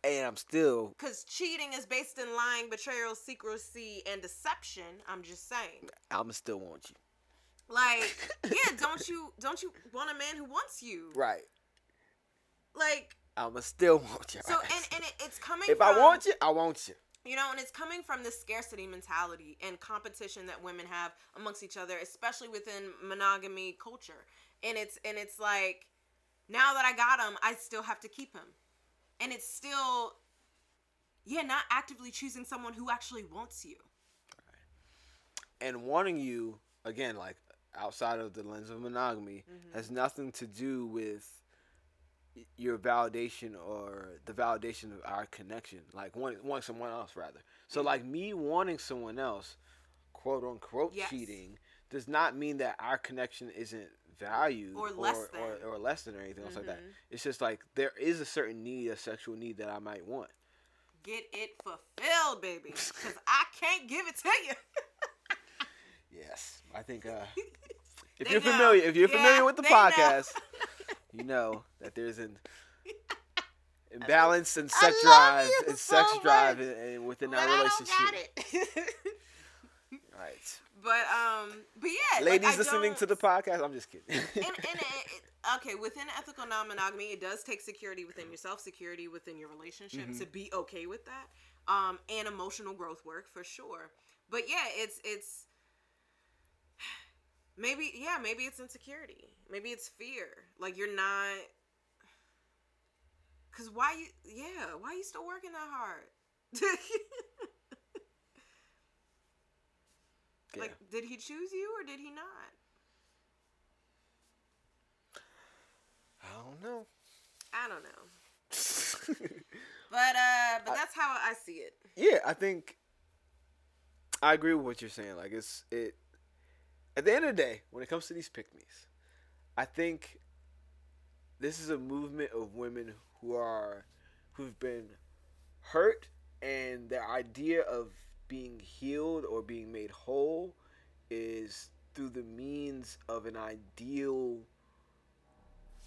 And I'm still because cheating is based in lying betrayal secrecy and deception i'm just saying I'm still want you. like yeah don't you don't you want a man who wants you Right. Like I'ma still <laughs> want you. so and, and it, it's coming if from, I want you, I want you. you know and it's coming from this scarcity mentality and competition that women have amongst each other especially within monogamy culture and it's and it's like now that i got him i still have to keep him and it's still yeah not actively choosing someone who actually wants you And wanting you again, like outside of the lens of monogamy, Mm-hmm. has nothing to do with your validation or the validation of our connection. Like wanting, wanting someone else, rather. So, Mm-hmm. like me wanting someone else, quote unquote, Yes. cheating, does not mean that our connection isn't valued Or less or, than. or, or less than or anything else like that. Mhm. It's just like there is a certain need, a sexual need that I might want. get it fulfilled baby because i can't give it to you <laughs> Yes, I think. Uh, <laughs> if They you're know. familiar, if you're Yeah, familiar with the podcast, <laughs> you know that there's an <laughs> imbalance I sex drive, and sex so drive, and, and within but our I relationship. <laughs> Right, but um but yeah ladies I listening don't- to the podcast, I'm just kidding. and, and <laughs> it, okay, within ethical non-monogamy, it does take security within yourself, security within your relationship Mhm. to be okay with that, um, and emotional growth work for sure. But yeah, it's it's maybe yeah, maybe it's insecurity, maybe it's fear, like you're not. Cause why you yeah why you still working that hard? <laughs> Yeah. Like, did he choose you or did he not? I don't know. I don't know. <laughs> But uh, but that's how I see it. yeah, I think I agree with what you're saying. Like it's it. At the end of the day, when it comes to these pick me's, I think this is a movement of women who are who've been hurt, and their idea of being healed or being made whole is through the means of an ideal,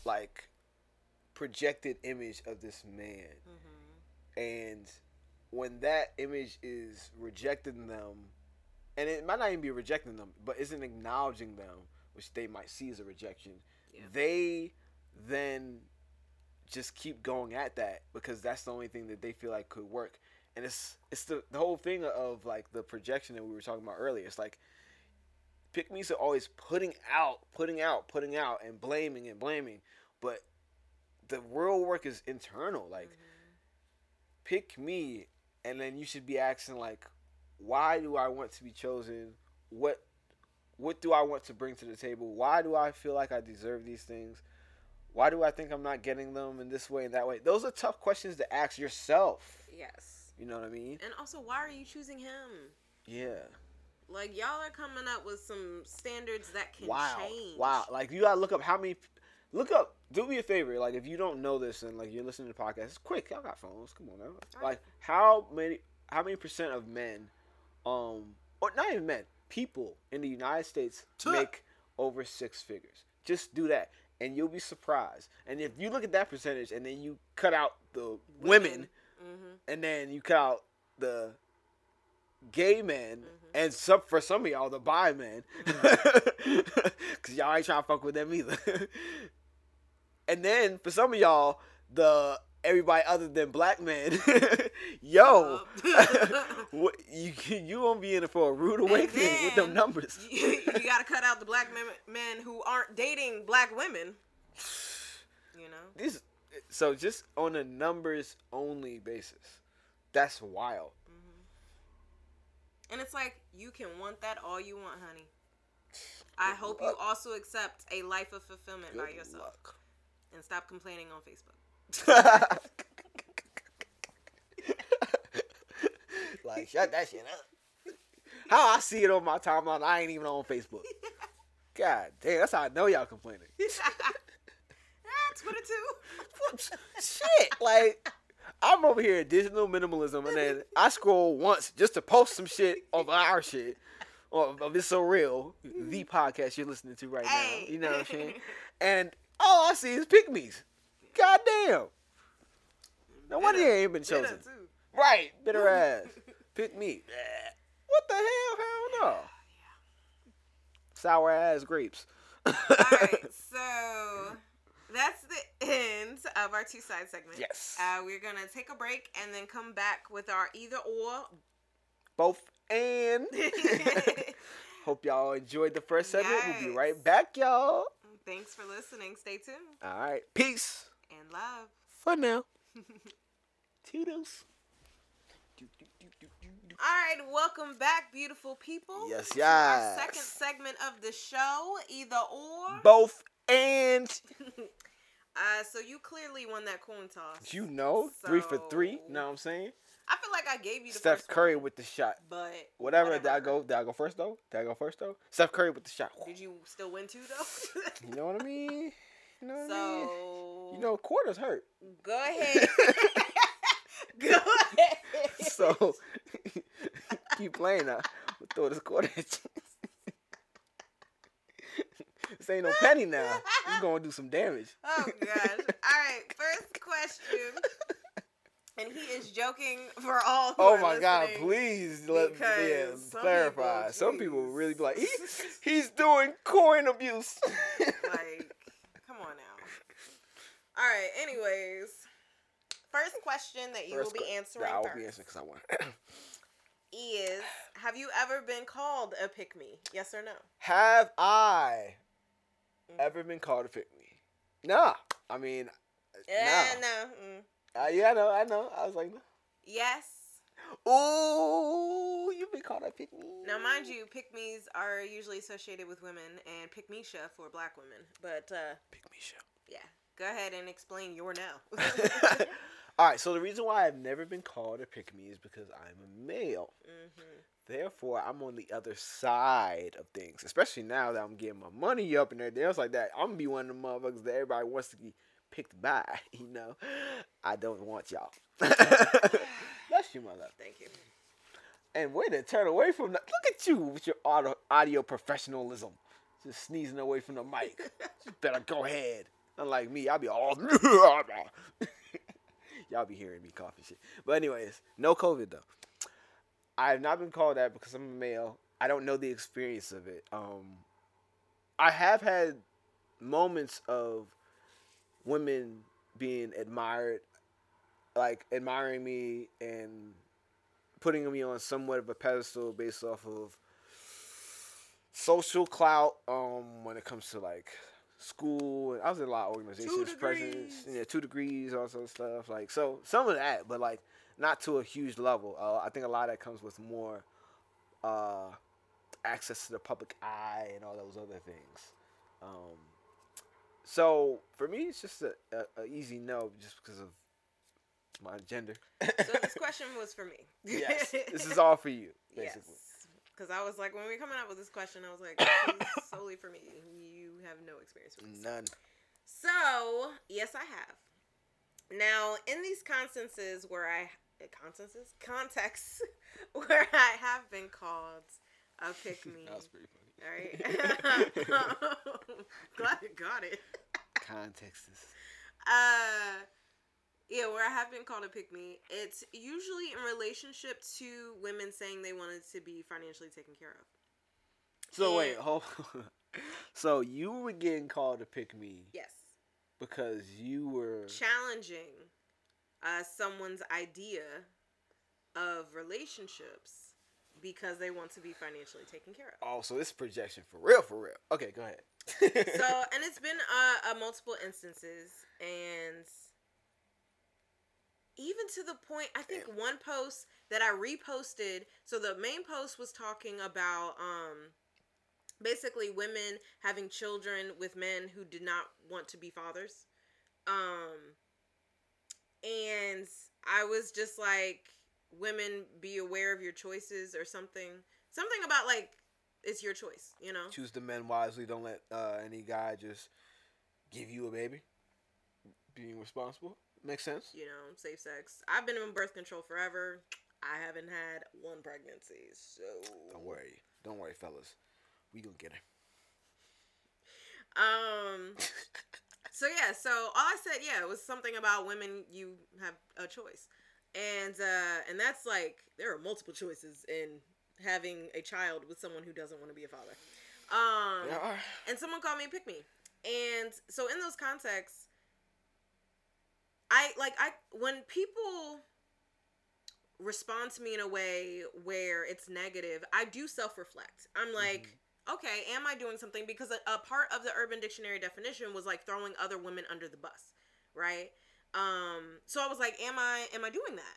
like projected image of this man. Mm-hmm. And when that image is rejecting them and it might not even be rejecting them but isn't acknowledging them which they might see as a rejection. Yeah. they then just keep going at that because that's the only thing that they feel like could work. And it's it's the, the whole thing of like the projection that we were talking about earlier. It's like pick me's are always putting out putting out putting out and blaming and blaming but the real work is internal. Like mm-hmm. pick me and then you should be asking like why do i want to be chosen? What what do i want to bring to the table? Why do i feel like i deserve these things? Why do i think i'm not getting them in this way and that way? Those are tough questions to ask yourself. Yes. you know what i mean? And also, why are you choosing him? yeah. Like y'all are coming up with some standards that can wow. change. wow. Like you gotta look up how many look up do me a favor. Like if you don't know this and like you're listening to the podcast it's quick y'all got phones. Come on now. Alright. like how many how many percent of men um or not even men people in the united states Tuh. make over six figures just do that and you'll be surprised and if you look at that percentage and then you cut out the women, Mm-hmm. and then you cut out the gay men Mm-hmm. and some for some of y'all the bi men <laughs> because y'all ain't trying to fuck with them either <laughs> and then for some of y'all the everybody other than black men <laughs> yo <laughs> what, you you gonna be in it for a rude awakening with them numbers <laughs> you, you got to cut out the black men, men who aren't dating black women. You know. this so just on a numbers only basis that's wild Mm-hmm. And it's like you can want that all you want, honey. <sighs> I Good hope luck. you also accept a life of fulfillment by yourself luck. and stop complaining on Facebook. <laughs> like shut that shit up. How I see it on my timeline, I ain't even on Facebook. God damn, that's how I know y'all complaining. Twitter too. What- shit, like I'm over here at digital minimalism, and then I scroll once just to post some shit of our shit. Or of It's So Real, the podcast you're listening to right now. You know what I'm saying? And all I see is pick me's. God damn. No wonder you ain't been chosen. Right, bitter <laughs> ass. Pick me. What the hell? Hell no. Sour ass grapes. All right, <laughs> so that's the end of our two side segment. Yes. Uh, we're gonna take a break and then come back with our either or. Both and. <laughs> Hope y'all enjoyed the first segment. We'll be right back, y'all. Thanks for listening. Stay tuned All right. Peace. And love. For now. <laughs> Toodles. All right, welcome back, beautiful people. Yes, to Our yes. second segment of the show, either or. Both and. <laughs> Uh, so you clearly won that coin toss. You know, three for three. So- Know what I'm saying? I feel like I gave you the Steph first Curry one, with the shot. but Whatever. Did I go? Did I go first though? Did I go first though? Steph Curry with the shot. Did you still win two though? You know what I mean? <laughs> You know what I mean? so You know, quarters hurt. go ahead. <laughs> <laughs> go ahead. So <laughs> keep playing now. We'll throw this quarter at you. this ain't no penny now. It's gonna do some damage. Oh gosh. All right, first question. And he is joking for all. Oh my god, please let yeah, some clarify. people, some people really be like, he, he's doing coin abuse. Like, come on now. All right. Anyways, first question that you First will be answering Yeah, I will first be answering because I want. <coughs> is: Have you ever been called a pick me? Yes or no? Have I Mm. ever been called a pick me? Nah. I mean, Yeah, nah. no. Mm. Uh, yeah, I know, I know. I was like, no. Yes. Ooh, you've been called a pick me. Now, mind you, pick me's are usually associated with women, and pick me for black women. But uh, Pick me yeah, go ahead and explain your now. <laughs> <laughs> All right, so the reason why I've never been called a pick me is because I'm a male. hmm Therefore, I'm on the other side of things, especially now that I'm getting my money up and everything else like that. I'm gonna be one of the motherfuckers that everybody wants to be picked by. <laughs> You know, I don't want y'all. Bless you, my love. Thank you. And way to turn away from the. Look at you with your audio, audio professionalism, just sneezing away from the mic. Just better go ahead. Unlike me, I'll be all. <laughs> Y'all be hearing me coughing shit. But anyways, no COVID though. I have not been called that because I'm a male. I don't know the experience of it. Um, I have had moments of women being admired, like admiring me and putting me on somewhat of a pedestal based off of social clout. Um, when it comes to like school, I was in a lot of organizations, presidents, yeah, two degrees, all sort of stuff. Like so, some of that, but like not to a huge level. Uh, I think a lot of that comes with more uh, access to the public eye and all those other things. Um, so for me, it's just a, a, a easy no, just because of my gender. So this <laughs> question was for me. yes, this is <laughs> all for you, basically. Yes. Because I was like, when we were coming up with this question, I was like, <coughs> solely for me. You have no experience with this. None. So, yes, I have. Now, in these constances where I constances contexts <laughs> where I have been called a pick me. That was pretty funny. All right. <laughs> <laughs> Glad you got it. Contexts. Uh, yeah, where I have been called a pick me, it's usually in relationship to women saying they wanted to be financially taken care of. So wait, And- hold. So you were getting called to pick me Yes. because you were challenging uh, someone's idea of relationships because they want to be financially taken care of. oh, so this is projection for real, for real. Okay, go ahead. So, <laughs> and it's been uh, uh, multiple instances, and even to the point, I think one post that I reposted. So the main post was talking about um, basically women having children with men who did not want to be fathers. Um, and I was just like, women be aware of your choices or something. Something about like it's your choice, you know. Choose the men wisely. Don't let uh, any guy just give you a baby. Being responsible makes sense. You know, safe sex. I've been in birth control forever. I haven't had one pregnancy, so Don't worry. Don't worry, fellas. We gonna get her. Um. <laughs> So yeah, so all I said, yeah, it was something about women. You have a choice, and uh, and that's like there are multiple choices in having a child with someone who doesn't want to be a father. Um, There are. and someone called me a pick me, and so in those contexts, I like I when people respond to me in a way where it's negative, I do self reflect. I'm like okay, am I doing something? Because a, a part of the Urban Dictionary definition was like throwing other women under the bus, right? Um, so I was like, am I am I doing that?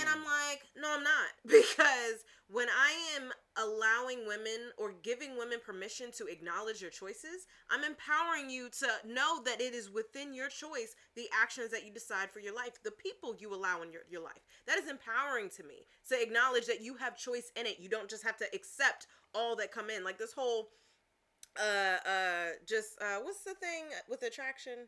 And I'm like, no, I'm not. <laughs> Because when I am allowing women or giving women permission to acknowledge your choices, I'm empowering you to know that it is within your choice the actions that you decide for your life, the people you allow in your, your life. That is empowering to me to acknowledge that you have choice in it. You don't just have to accept all that come in. Like this whole uh uh just uh what's the thing with attraction?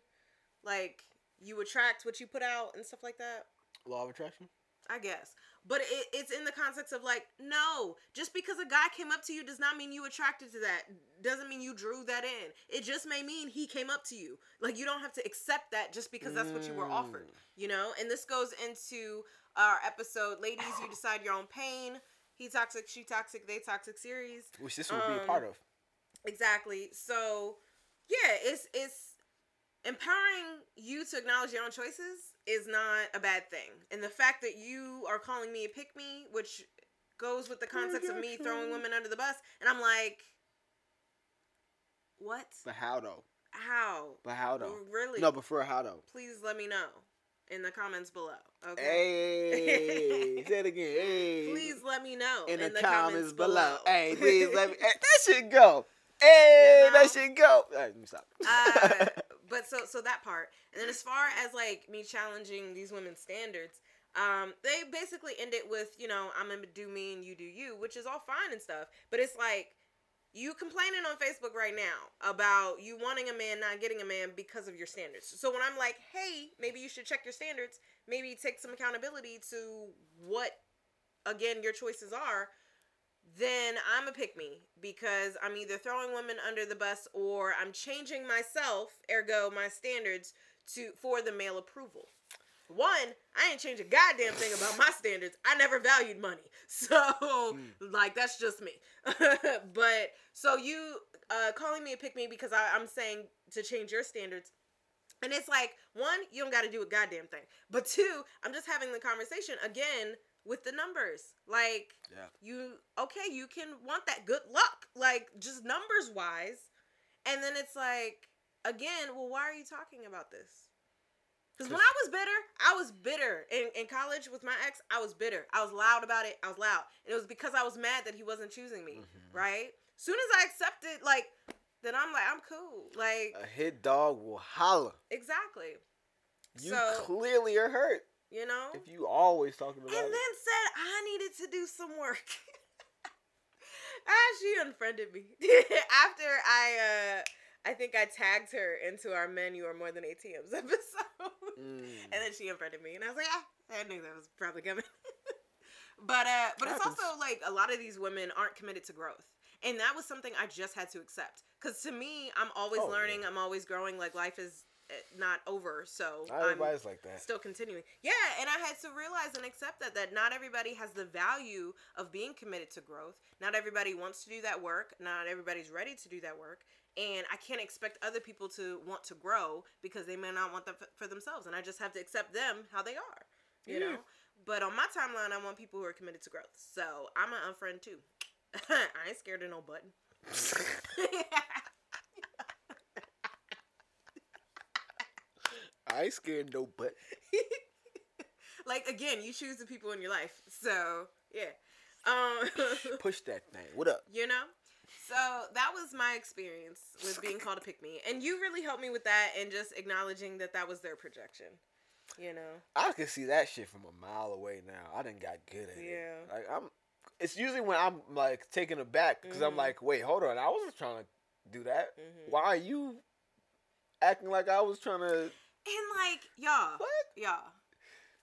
Like you attract what you put out and stuff like that. Law of attraction. I guess. But it, it's in the context of like, no, just because a guy came up to you does not mean you attracted to that. Doesn't mean you drew that in. It just may mean he came up to you. Like you don't have to accept that just because that's what you were offered. You know? And this goes into our episode, Ladies, You Decide Your Own Pain. He toxic, she toxic, they toxic series. Which this would be a Um, part of. Exactly. So yeah, it's it's empowering you to acknowledge your own choices is not a bad thing. And the fact that you are calling me a pick me, which goes with the context of me throwing women under the bus, and I'm like, what? But how though? How? But how though? Really? No, but for how though? Please let me know in the comments below. Okay. Hey, <laughs> say it again. Hey. Please let me know in, the, comments, below. Hey, please let me. <laughs> Hey, that should go. You Hey, know? that should go. All right, let me stop. uh, but so so that part. And then as far as like me challenging these women's standards um they basically end it with you know i'm gonna do me and you do you which is all fine and stuff. But it's like you complaining on facebook right now about you wanting a man not getting a man because of your standards. So when i'm like hey maybe you should check your standards. Maybe take some accountability to what again your choices are then I'm a pick me because I'm either throwing women under the bus or I'm changing myself, ergo my standards, to for the male approval. One, I ain't changed a goddamn thing about my standards. I never valued money. <laughs> So like that's just me. <laughs> but so you uh calling me a pick me because I, I'm saying to change your standards. And it's like, one, you don't gotta do a goddamn thing. But two, I'm just having the conversation again with the numbers. Like Yeah. you okay you can want that. Good luck. Like just numbers wise. And then it's like again well why are you talking about this? Because when i was bitter i was bitter. In, in college with my ex i was bitter. I was loud about it. I was loud. And it was because i was mad that he wasn't choosing me Mhm. right? Soon as i accepted like then i'm like i'm cool. Like A hit dog will holler. exactly. You So- clearly are hurt you know if you always talking about and about then said I needed to do some work. <laughs> ah, she unfriended me <laughs> after I uh I think I tagged her into our Men You Are More Than ATMs <laughs> episode. Mm. And then she unfriended me and I was like, ah, I knew that was probably coming. but uh but it's also like a lot of these women aren't committed to growth. And that was something I just had to accept. Cause to me, I'm always Oh, yeah. learning, I'm always growing, like life is not over. So Not I'm like that. still continuing. Yeah, and I had to realize and accept that that not everybody has the value of being committed to growth. Not everybody wants to do that work. Not everybody's ready to do that work. And I can't expect other people to want to grow because they may not want that for themselves. And I just have to accept them how they are. You know? But on my timeline, I want people who are committed to growth. So I'm an unfriend too. <laughs> I ain't scared of no button. <laughs> <laughs> I ain't scared no butt. like again, you choose the people in your life. So yeah. Um <laughs> Push that thing. What up? you know So that was my experience with being called a pick me, and you really helped me with that, and just acknowledging that that was their projection. You know. I can see that shit from a mile away now. I didn't got good at it. Yeah. Like I'm. It's usually when I'm like taken aback because I'm Mhm. like, wait, hold on, I wasn't trying to do that. Mhm. Why are you acting like I was trying to? And like y'all, What? y'all,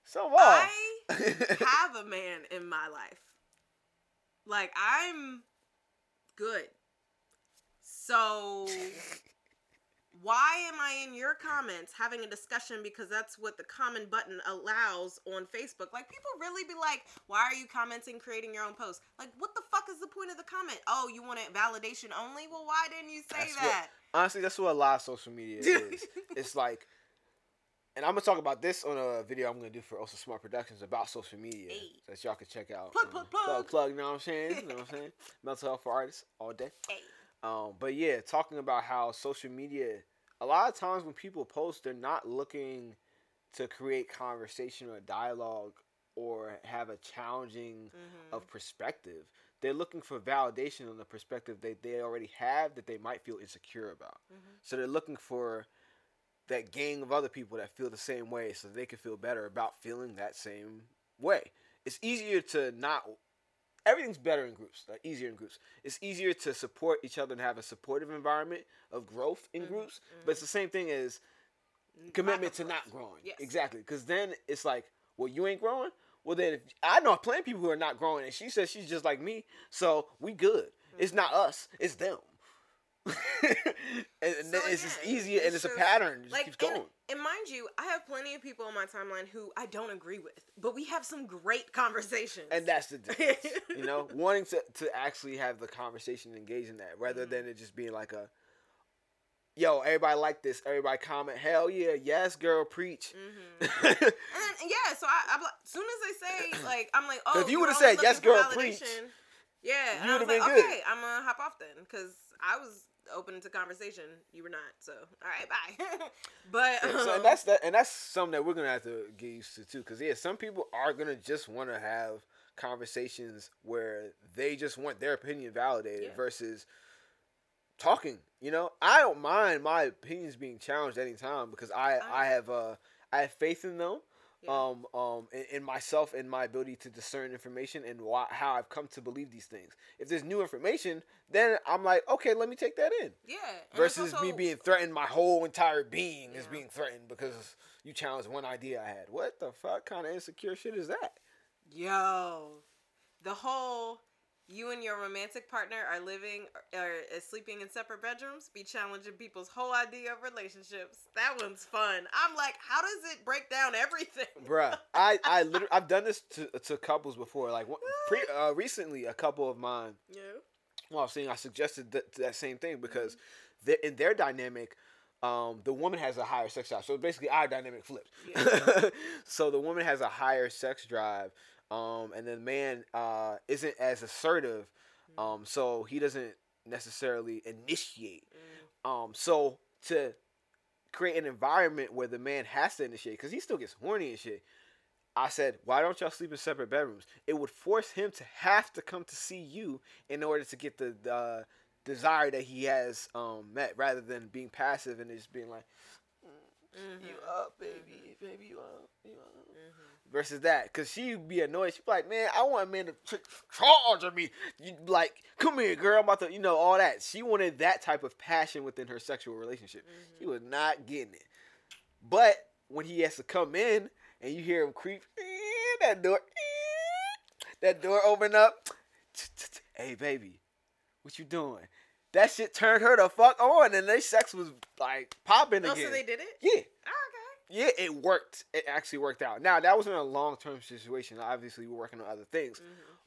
So what? I have a man in my life. Like I'm good. So why am I in your comments having a discussion because that's what the comment button allows on Facebook? Like people really be like, "Why are you commenting creating your own post?" Like what the fuck is the point of the comment? Oh, you want it validation only? Well, why didn't you say That's what- that? Honestly, that's what a lot of social media <laughs> is. it's like, and I'm gonna talk about this on a video I'm gonna do for Also Smart Productions about social media Hey. that y'all can check out. Plug, Um, plug, plug. plug, plug. You know what I'm saying? You know what I'm saying? <laughs> Mental health for artists all day. Hey. Um, but yeah, talking about how social media, a lot of times when people post, they're not looking to create conversation or dialogue or have a challenging Mhm. of perspective. They're looking for validation on the perspective that they already have that they might feel insecure about. Mhm. So they're looking for that gang of other people that feel the same way so they can feel better about feeling that same way. It's easier to not everything's better in groups, like easier in groups. It's easier to support each other and have a supportive environment of growth in Mhm, groups, but it's the same thing as commitment to not growing. Yes. Exactly. Because then it's like, well, you ain't growing. Well, then if I know plenty of people who are not growing, and she says she's just like me, so we good. It's not us, it's them. <laughs> and and So, it's just easier, and it's it's a pattern. It just like keeps going. and mind you, I have plenty of people on my timeline who I don't agree with, but we have some great conversations. And that's the difference. you know, <laughs> wanting to, to actually have the conversation and engage in that rather Mhm. than it just being like a, yo, everybody like this, everybody comment, hell yeah, yes, girl, preach. hmm <laughs> And then, yeah, so I, I'm like, soon as they say <coughs> like, I'm like, oh, if you you're would've said, "Yes, girl, preach," validation," Yeah, and you would've like, been good. okay, I'm gonna hop off then because I was open to conversation. You were not, so all right, bye. <laughs> but Yeah, so, um, and that's that, and that's something that we're gonna have to get used to too. Because yeah, some people are gonna just want to have conversations where they just want their opinion validated Yeah. versus talking. You know, I don't mind my opinions being challenged anytime because I I- I have uh I have faith in them. Yeah. Um, um, in, in myself and my ability to discern information and why, how I've come to believe these things. If there's new information, then I'm like, okay, let me take that in yeah, versus me being threatened. My whole entire being is being threatened because you challenged one idea I had. What the fuck kind of insecure shit is that? Yo, the whole you and your romantic partner are living or sleeping in separate bedrooms be challenging people's whole idea of relationships. That one's fun. I'm like, how does it break down everything? <laughs> Bruh, I I <laughs> literally I've done this to to couples before. Like one- pre, uh, recently, a couple of mine. Yeah. Well, I saying I suggested that, that same thing because they in their dynamic. Um, the woman has a higher sex drive, so basically our dynamic flips. <laughs> so the woman has a higher sex drive, um, and the man uh, isn't as assertive, um, so he doesn't necessarily initiate. Um, so to create an environment where the man has to initiate, because he still gets horny and shit. I said, why don't y'all sleep in separate bedrooms? It would force him to have to come to see you in order to get the, the desire that he has um, met, rather than being passive and just being like, Mhm. "You up, baby, baby, you up, you up." Versus that, because she'd be annoyed. She'd be like, "Man, I want a man to charge of me. You like, come here, girl. I'm about to, you know, all that." She wanted that type of passion within her sexual relationship. She was not getting it. But when he has to come in and you hear him creep, eh, that door, eh, that door open up. <tsk> Hey, baby, what you doing? That shit turned her the fuck on, and their sex was like popping Oh, again. so they did it? yeah, yeah, it worked. It actually worked out. Now that wasn't a long term situation. Obviously, we're working on other things. Mhm.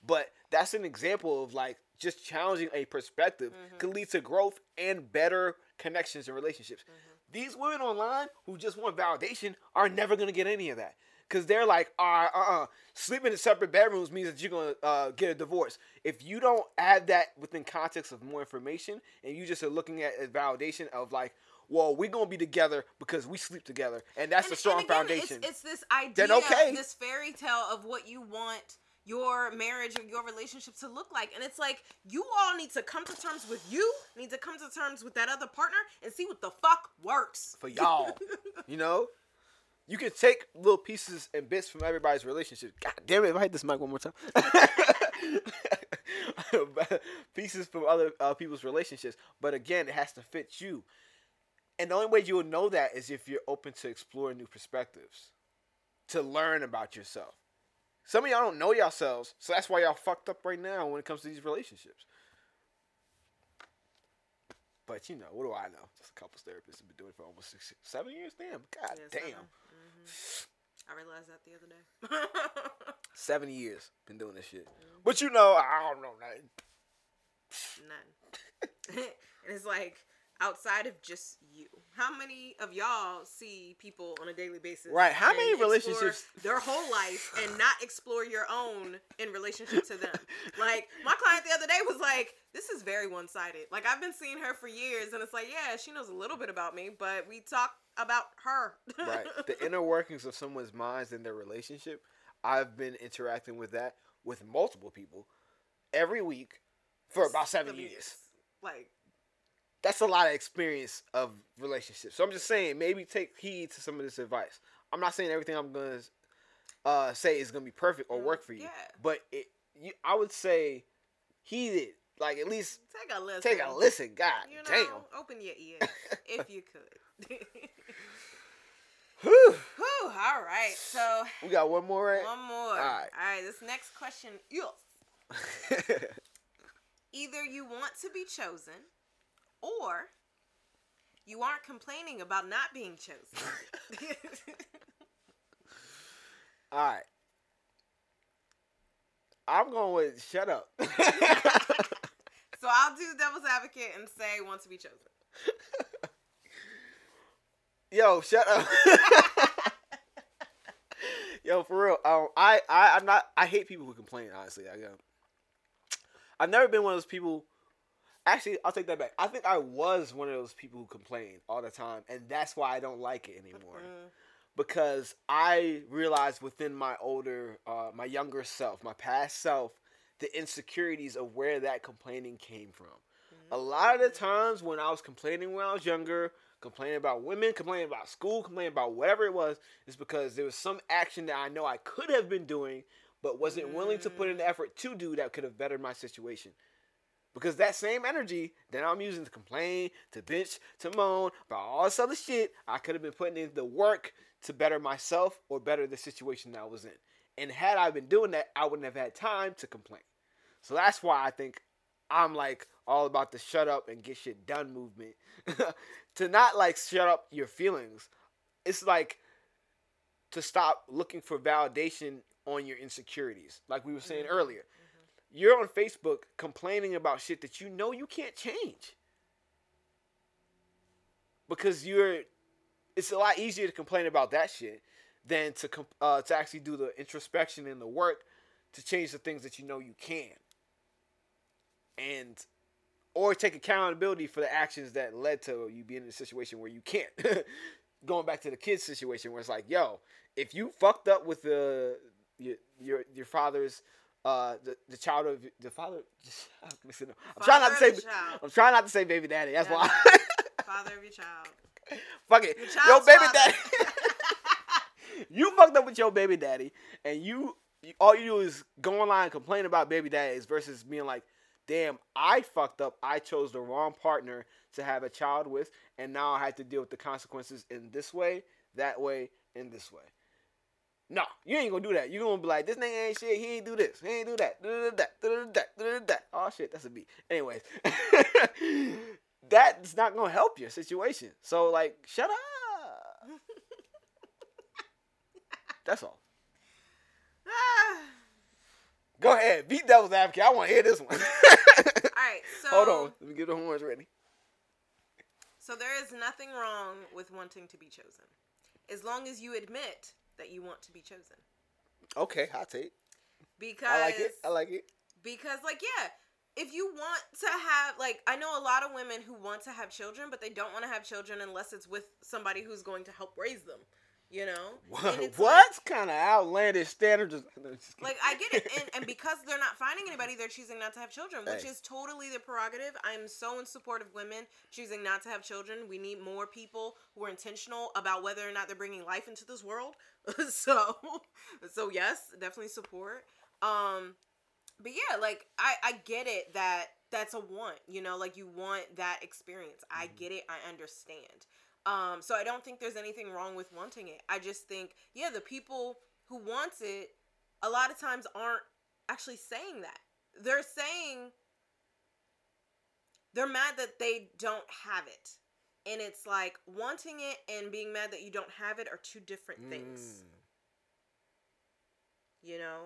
but that's an example of like just challenging a perspective Mhm. can lead to growth and better connections and relationships. Mhm. These women online who just want validation are never gonna get any of that. Cause they're like, uh, uh, uh, sleeping in separate bedrooms means that you're gonna uh, get a divorce. If you don't add that within context of more information, and you just are looking at a validation of like, well, we're gonna be together because we sleep together, and that's And- a strong and again, foundation. It's, it's this idea, okay. this fairy tale of what you want your marriage or your relationship to look like. And it's like you all need to come to terms with you, need to come to terms with that other partner and see what the fuck works. for y'all. <laughs> you know, you can take little pieces and bits from everybody's relationship. God damn it! If I hit this mic one more time, <laughs> pieces from other uh, people's relationships. But again, it has to fit you. And the only way you will know that is if you're open to explore new perspectives, to learn about yourself. Some of y'all don't know yourselves, so that's why y'all fucked up right now when it comes to these relationships. But you know, what do I know? Just a couples therapist have been doing it for almost six, seven years. Damn, god Yeah, damn. Mhm. I realized that the other day. <laughs> seven years been doing this shit. But you know, I don't know nothing. None. <laughs> and it's like outside of just you. How many of y'all see people on a daily basis? Right, how many relationships- Their whole life and not explore your own in relationship to them. like my client the other day was like, "This is very one sided." Like I've been seeing her for years, and it's like, yeah, she knows a little bit about me, but we talk about her. right, the <laughs> inner workings of someone's minds and their relationship. I've been interacting with that with multiple people every week for about seven years. Like That's a lot of experience of relationships. So I'm just saying, maybe take heed to some of this advice. I'm not saying everything I'm gonna uh, say is gonna be perfect or Mm, work for you, yeah. but it, you, I would say heed it. Like at least take a listen. take a listen. God You damn. open your ears <laughs> if you could. <laughs> Whew. Whew, all right. So We got one more, right? one more. right. All right. This next question <laughs> either you want to be chosen, or you aren't complaining about not being chosen. <laughs> <laughs> All right. I'm going with shut up. <laughs> so I'll do devil's advocate and say want to be chosen. Yo, shut up. Yo, for real. Um, I, I, I'm not. I hate people who complain. Honestly, I um, I've never been one of those people. Actually, I'll take that back. I think I was one of those people who complain all the time, and that's why I don't like it anymore. Mm. Because I realized within my older, uh, my younger self, my past self, the insecurities of where that complaining came from. A lot of the times when I was complaining when I was younger, complaining about women, complaining about school, complaining about whatever it was, is because there was some action that I know I could have been doing, but wasn't willing to put in the effort to do that could have bettered my situation. Because that same energy that I'm using to complain, to bitch, to moan about all this other shit, I could have been putting in the work to better myself or better the situation that I was in. And had I been doing that, I wouldn't have had time to complain. So that's why I think I'm like all about the shut up and get shit done movement. <laughs> to not like shut up your feelings. It's like to stop looking for validation on your insecurities. Like we were saying Mhm, earlier. You're on Facebook complaining about shit that you know you can't change. Because you're it's a lot easier to complain about that shit than to uh, to actually do the introspection and the work to change the things that you know you can. And or take accountability for the actions that led to you being in a situation where you can't. <laughs> Going back to the kids situation where it's like, yo, if you fucked up with the your your, your father's uh the, the child of the father <laughs> I'm. I'm trying not to say. I'm trying not to say baby daddy. That's Yeah. why. <laughs> Father of your child. Fuck it. Your Yo, baby father. daddy. <laughs> you fucked up with your baby daddy, and you, you all you do is go online and complain about baby daddies versus being like, damn, I fucked up. I chose the wrong partner to have a child with, and now I had to deal with the consequences in this way, that way, and this way. No, you ain't gonna do that. You gonna be like, this nigga ain't shit. He ain't do this. He ain't do that. Oh shit, that's a beat. Anyways, <laughs> that's not gonna help your situation. So like, shut up. that's all. <sighs> Go ahead, beat devil's advocate. I want to hear this one. <laughs> All right, so hold on. Let me get the horns ready. So there is nothing wrong with wanting to be chosen, as long as you admit that you want to be chosen. Okay, hot take. Because I like it. I like it. because like yeah, if you want to have like I know a lot of women who want to have children, but they don't want to have children unless it's with somebody who's going to help raise them. You know, What? What kind of outlandish standards? is- no, just kidding. Like I get it, and, and because they're not finding anybody, they're choosing not to have children, which Hey. is totally their prerogative. I am so in support of women choosing not to have children. We need more people who are intentional about whether or not they're bringing life into this world. <laughs> so, so yes, definitely support. Um, but yeah, like I I get it that that's a want. You know, like you want that experience. I Mhm. get it. I understand. Um, so I don't think there's anything wrong with wanting it. I just think, yeah, the people who want it a lot of times aren't actually saying that. They're saying they're mad that they don't have it. And it's like wanting it and being mad that you don't have it are two different things. Mm, You know?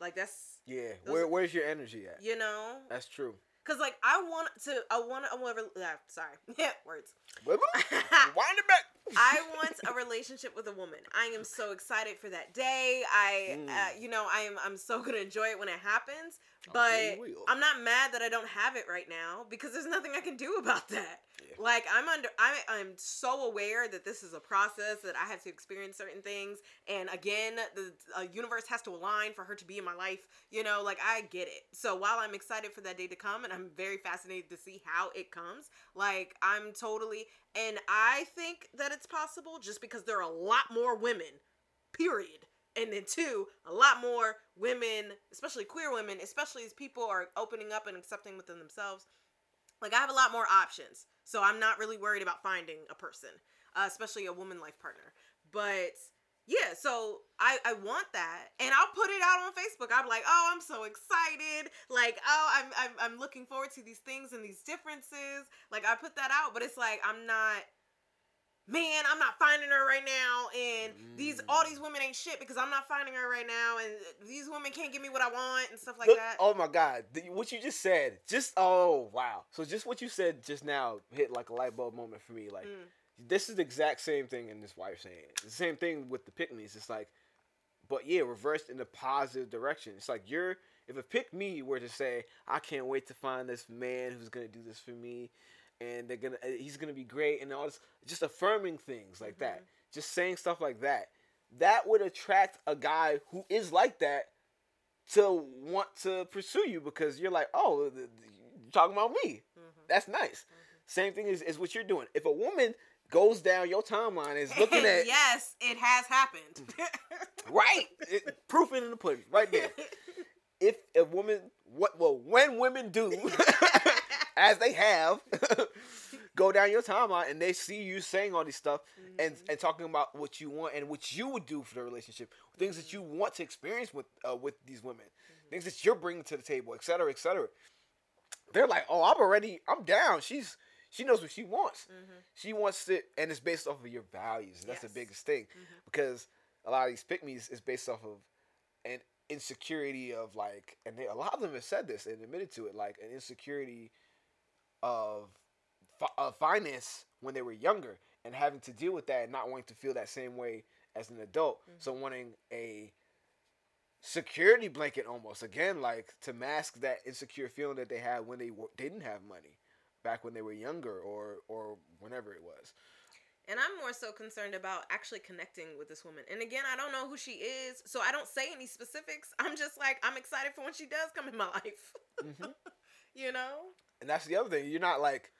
Like that's yeah. Those- Where, where's your energy at? you know? That's true. Cause like I want to I want to whatever uh, sorry. <laughs> Yeah, words. <laughs> Wind it back. I <laughs> want a relationship with a woman. I am so excited for that day. I, Mm. uh, you know, I am. I'm so gonna enjoy it when it happens. But. I'm not mad that I don't have it right now because there's nothing I can do about that. Yeah. Like I'm under. I, I'm so aware that this is a process that I have to experience certain things, and again, the uh, universe has to align for her to be in my life. You know, like I get it. So while I'm excited for that day to come, and I'm very fascinated to see how it comes, like I'm totally. And I think that it's possible just because there are a lot more women, period. And then two, a lot more women, especially queer women, especially as people are opening up and accepting within themselves. Like I have a lot more options, so I'm not really worried about finding a person, uh, especially a woman life partner. But yeah, so I I want that, and I'll put it out on Facebook. I'm like, oh, I'm so excited. Like, oh, I'm I'm I'm looking forward to these things and these differences. Like I put that out, but it's like I'm not. Man, I'm not finding her right now, and these all these women ain't shit because I'm not finding her right now, and these women can't give me what I want and stuff like Look- that. Oh my God! What you just said, just oh wow! So just what you said just now hit like a light bulb moment for me. Like Mm. this is the exact same thing in this wife saying. It's the same thing with the pick me's. It's like, but yeah, reversed in the positive direction. It's like you're if a pick me were to say, I can't wait to find this man who's gonna do this for me, and they're gonna uh, he's gonna be great and all this, just affirming things like that, just saying stuff like that. That would attract a guy who is like that to want to pursue you because you're like, oh, you're talking about me. Mhm. That's nice. Same thing is, is what you're doing. If a woman goes down your timeline is looking <laughs> at yes, it has happened. <laughs> right, it, proof in the pudding, right there. <laughs> If a woman, what, well, when women do, as they have, <laughs> go down your timeline and they see you saying all this stuff and Mhm. and talking about what you want and what you would do for the relationship, things that you want to experience with uh, with these women, things that you're bringing to the table, et cetera, et cetera. They're like, oh, I'm already, I'm down. She's she knows what she wants. Mhm. She wants it, and it's based off of your values. That's the biggest thing Mhm. because a lot of these pick me's is based off of an insecurity of like, and they, a lot of them have said this and admitted to it, like an insecurity of, fi- of finance when they were younger and having to deal with that and not wanting to feel that same way as an adult. So wanting a security blanket almost again, like to mask that insecure feeling that they had when they w- didn't have money back when they were younger or or whenever it was. And I'm more so concerned about actually connecting with this woman. And again, I don't know who she is, so I don't say any specifics. I'm just like, I'm excited for when she does come in my <laughs> life. Mhm. you know? And that's the other thing. You're not like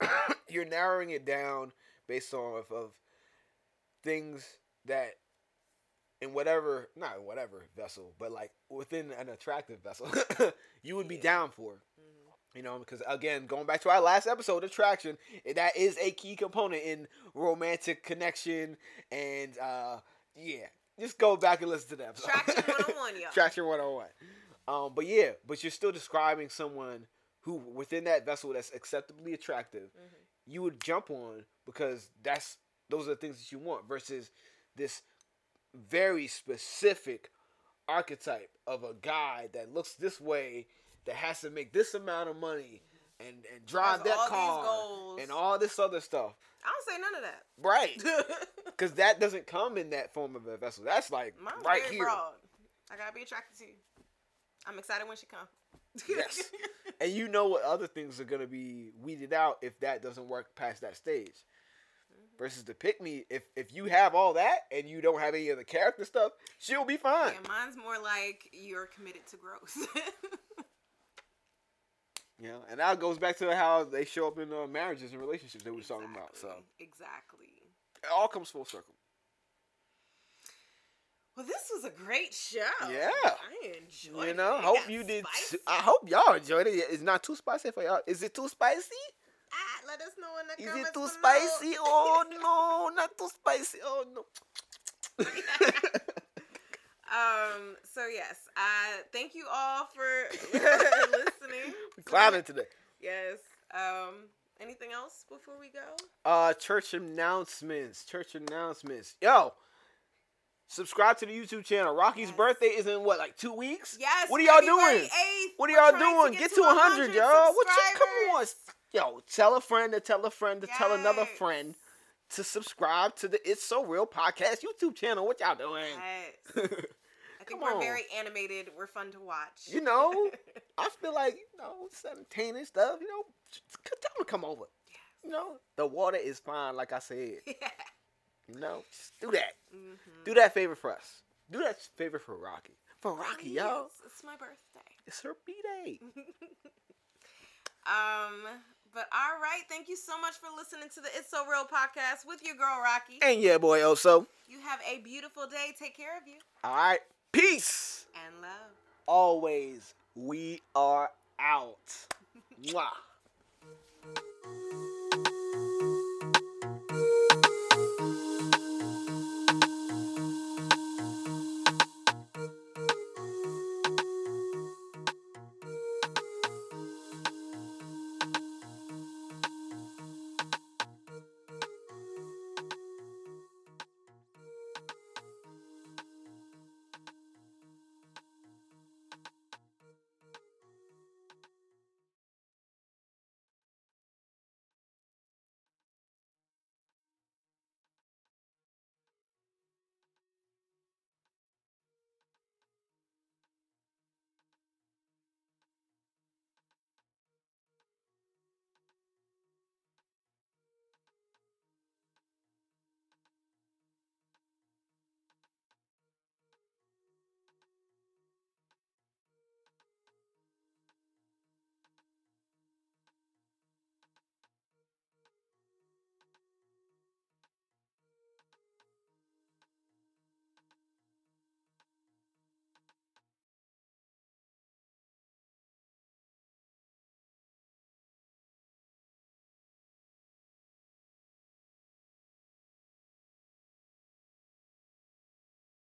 <coughs> you're narrowing it down based on of, of things that in whatever not whatever vessel, but like within an attractive vessel, <coughs> you would be down for. Mhm. You know, because again, going back to our last episode, attraction eh, that is a key component in romantic connection, and uh yeah, just go back and listen to that episode. Traction 101, <laughs> y'all. Traction 101. Um, but yeah, but you're still describing someone who within that vessel that's acceptably attractive, Mhm. you would jump on because that's those are the things that you want versus this very specific archetype of a guy that looks this way that has to make this amount of money and and drive Has that car and all this other stuff. I don't say none of that. Right. <laughs> Because that doesn't come in that form of a vessel. That's like Mine's right here. broad. I gotta be attracted to you. I'm excited when she comes. Yes. <laughs> and you know what other things are gonna be weeded out if that doesn't work past that stage. Mhm. Versus the pick me, if if you have all that and you don't have any of the character stuff, she'll be fine. Yeah, mine's more like you're committed to growth. <laughs> You know, and that goes back to how they show up in uh, marriages and relationships that we were talking about. So exactly. it all comes full circle. Well, this was a great show. Yeah. I enjoyed it. You know, It hope you did. spicy. I hope y'all enjoyed it. It's not too spicy for y'all. Is it too spicy? Ah, let us know in the Is comments Is it too below. spicy? Oh no, not too spicy. Oh no. <laughs> Um. So yes. Uh. Thank you all for <laughs> listening. we clowning today. Yes. Um. Anything else before we go? Uh, church announcements. Church announcements. Yo, subscribe to the YouTube channel. Rocqi's Yes. birthday is in what, like two weeks? Yes. What are y'all doing? 8th. What are y'all doing? get, to 100, y'all. What you? Come on. Yo, tell a friend to tell a friend to tell another friend to subscribe to the It's So Real podcast YouTube channel. What y'all doing? Yes. <laughs> I think we're on. very animated. We're fun to watch. you know, <laughs> I feel like you know, it's entertaining stuff. You know, tell them to come over. You know, the water is fine, like I said. <laughs> yeah. You know, just do that. Mhm. Do that favor for us. Do that favor for Rocqi. For Rocqi, Yes, yo. It's my birthday. It's her B day. <laughs> Um, but all right, thank you so much for listening to the It's So Real podcast with your girl Rocqi. And yeah, boy, Oso. You have a beautiful day. Take care of you All right. Peace. and love. Always, we are out. Mwah. <laughs>